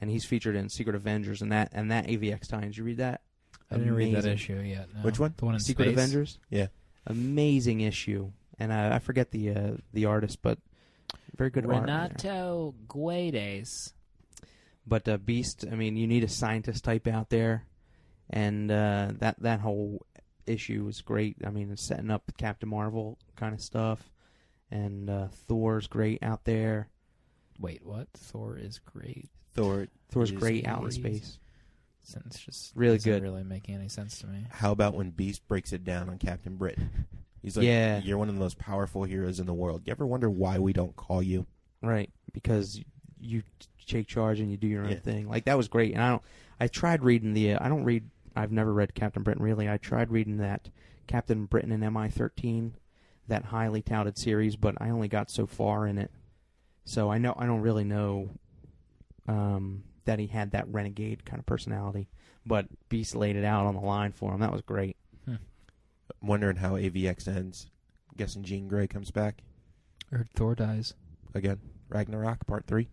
and he's featured in Secret Avengers and that and that AVX tie. Did you read that? I didn't read that issue yet. no. Which one? The one in Secret space? Avengers. Yeah. Amazing issue, and I, I forget the uh, the artist, but very good art. Renato Guedes. But uh, Beast, I mean, you need a scientist type out there, and uh, that that whole issue was great. I mean, it's setting up Captain Marvel kind of stuff, and uh, Thor's great out there. Wait, what? Thor is great. Thor. Thor's is great out in space. Sentence just Really good. Really making any sense to me. How about when Beast breaks it down on Captain Britain? He's like, Yeah. you're one of the most powerful heroes in the world. You ever wonder why we don't call you? Right, because you take charge and you do your own Yeah. thing. Like that was great. And I don't. I tried reading the. Uh, I don't read. I've never read Captain Britain really. I tried reading that Captain Britain and MI13, that highly touted series, but I only got so far in it. So I know I don't really know um, that he had that renegade kind of personality. But Beast laid it out on the line for him. That was great. I'm wondering how AVX ends. guessing Jean Grey comes back Or Thor dies, again. Ragnarok Part Three.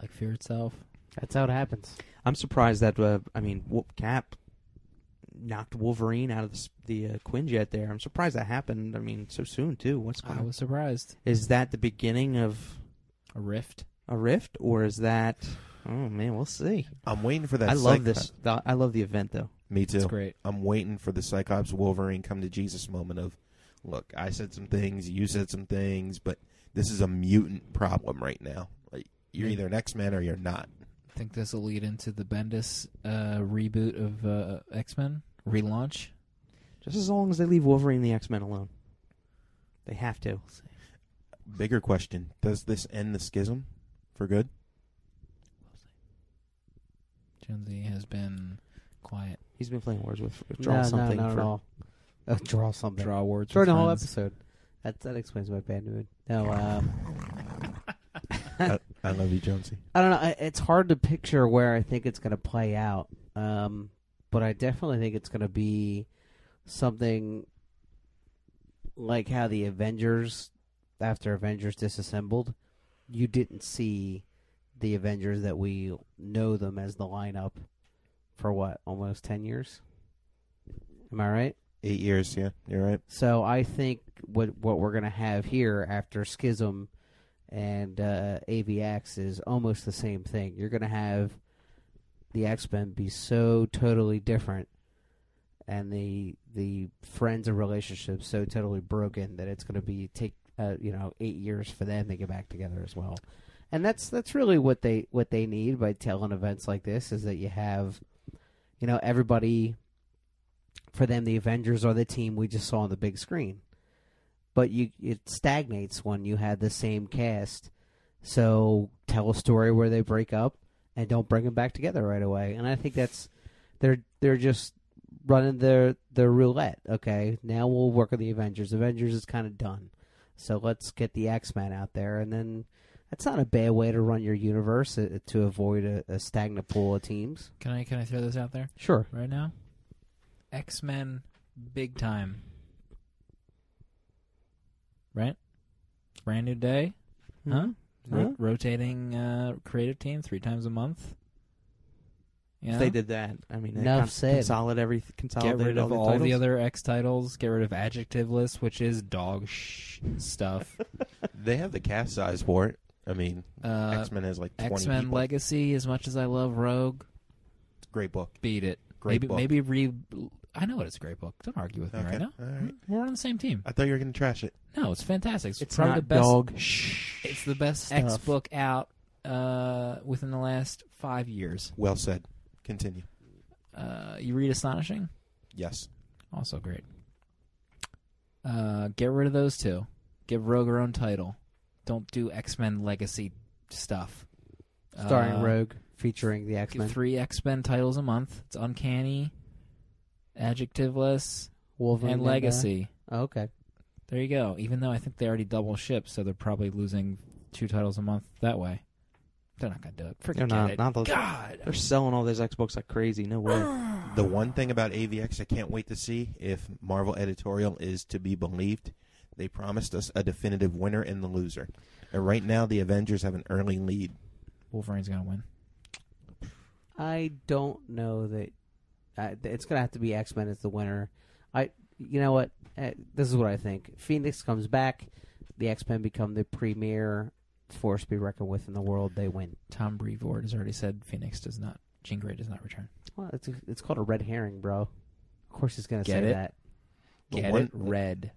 like Fear itself. That's how it happens. I'm surprised that uh, I mean Wo- Cap knocked Wolverine out of the, s- the uh, Quinjet there. I'm surprised that happened. I mean, so soon too. What's going on? I going? was surprised. Is that the beginning of A rift. a rift, or is that? Oh man, we'll see. I'm waiting for that. I love Cyclo- this. the- I love the event though. Me too. It's great. I'm waiting for the Cyclops Wolverine come to Jesus moment of, look, I said some things, you said some things, but this is a mutant problem right now. Like you're either an X Men or you're not. I think this will lead into the Bendis uh, reboot of uh, X Men relaunch. Just as long as they leave Wolverine and the X Men alone, they have to. Bigger question: Does this end the schism for good? Jonesy has been quiet. He's been playing words with draw no, something. no, not for, at all. Uh, draw something. Draw words. During with the whole friends. episode. That that explains my bad mood. No, um, I, I love you, Jonesy. I don't know. I- It's hard to picture where I think it's going to play out. Um, but I definitely think it's going to be something like how the Avengers, after Avengers disassembled, you didn't see the Avengers that we know them as the lineup for what almost ten years. Am I right? Eight years, yeah, you're right. So I think what what we're gonna have here after Schism and uh, AVX is almost the same thing. You're gonna have the X Men be so totally different, and the the friends and relationships so totally broken that it's gonna be take uh, you know eight years for them to get back together as well. And that's that's really what they what they need by telling events like this is that you have, you know, everybody for them the Avengers are the team we just saw on the big screen. But you it stagnates when you have the same cast. So tell a story where they break up and don't bring them back together right away. And I think that's they're they're just running their their roulette. Okay, now we'll work on the Avengers. Avengers is kind of done. So let's get the X Men out there, and then that's not a bad way to run your universe uh, to avoid a, a stagnant pool of teams. Can I can I throw this out there Sure. right now? X Men, big time. Right, brand new day. Huh? Ro- Huh? rotating uh, creative team three times a month. Yeah. If they did that, I mean, they Enough con- said. consolidate every Get rid of all, all the, the other X titles. Get rid of adjectiveless, which is dog sh- stuff. They have the cast size for it. I mean, Uh, X Men has like X Men. Legacy. As much as I love Rogue, it's a Great book. beat it. Great maybe book. maybe re. I know it's a great book. Don't argue with me Okay. right now. All right. We're on the same team. I thought you were going to trash it. No, it's fantastic. It's, It's probably not the best. dog. It's the best Stuff. X book out uh, within the last five years. Well said. Continue. Uh, you read Astonishing, Yes. also great. Uh, get rid of those two. Give Rogue her own title. Don't do X Men Legacy stuff. Starring Uh, Rogue, featuring the X Men. three X Men titles a month. It's uncanny, adjectiveless, Wolverine and Legacy. oh, okay. There you go. Even though I think they already double ship, so they're probably losing two titles a month that way. They're not gonna do it. Forget They're not. it. Not those. God. They're selling all those Xbox like crazy. No way. Ah! The one thing about AVX I can't wait to see if Marvel editorial is to be believed, they promised us a definitive winner and the loser. And right now, the Avengers have an early lead. Wolverine's gonna win. I don't know that uh, it's gonna have to be X Men as the winner. I, you know what? Uh, this is what I think. Phoenix comes back. The X Men become the premier force to be reckoned with in the world. They win. Tom Brevoort has already said Phoenix does not. Jean Grey does not return. Well, it's it's called a red herring, bro. Of course, he's gonna Get say it? that. The Get one, it? Red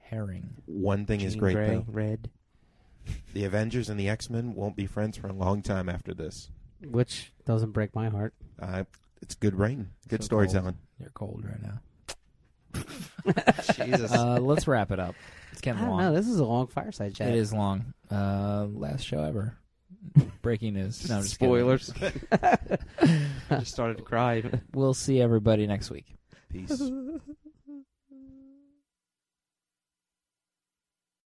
herring. One thing is great Grey, though: Red. the Avengers and the X Men won't be friends for a long time after this. Which doesn't break my heart. Uh, it's good writing, good So storytelling. You're cold right now. Jesus. Uh, let's wrap it up. It's I getting don't long. know. This is a long fireside chat. It is long. Uh, last show ever. Breaking news. No, I'm just. Spoilers. I just started to cry. We'll see everybody next week. Peace.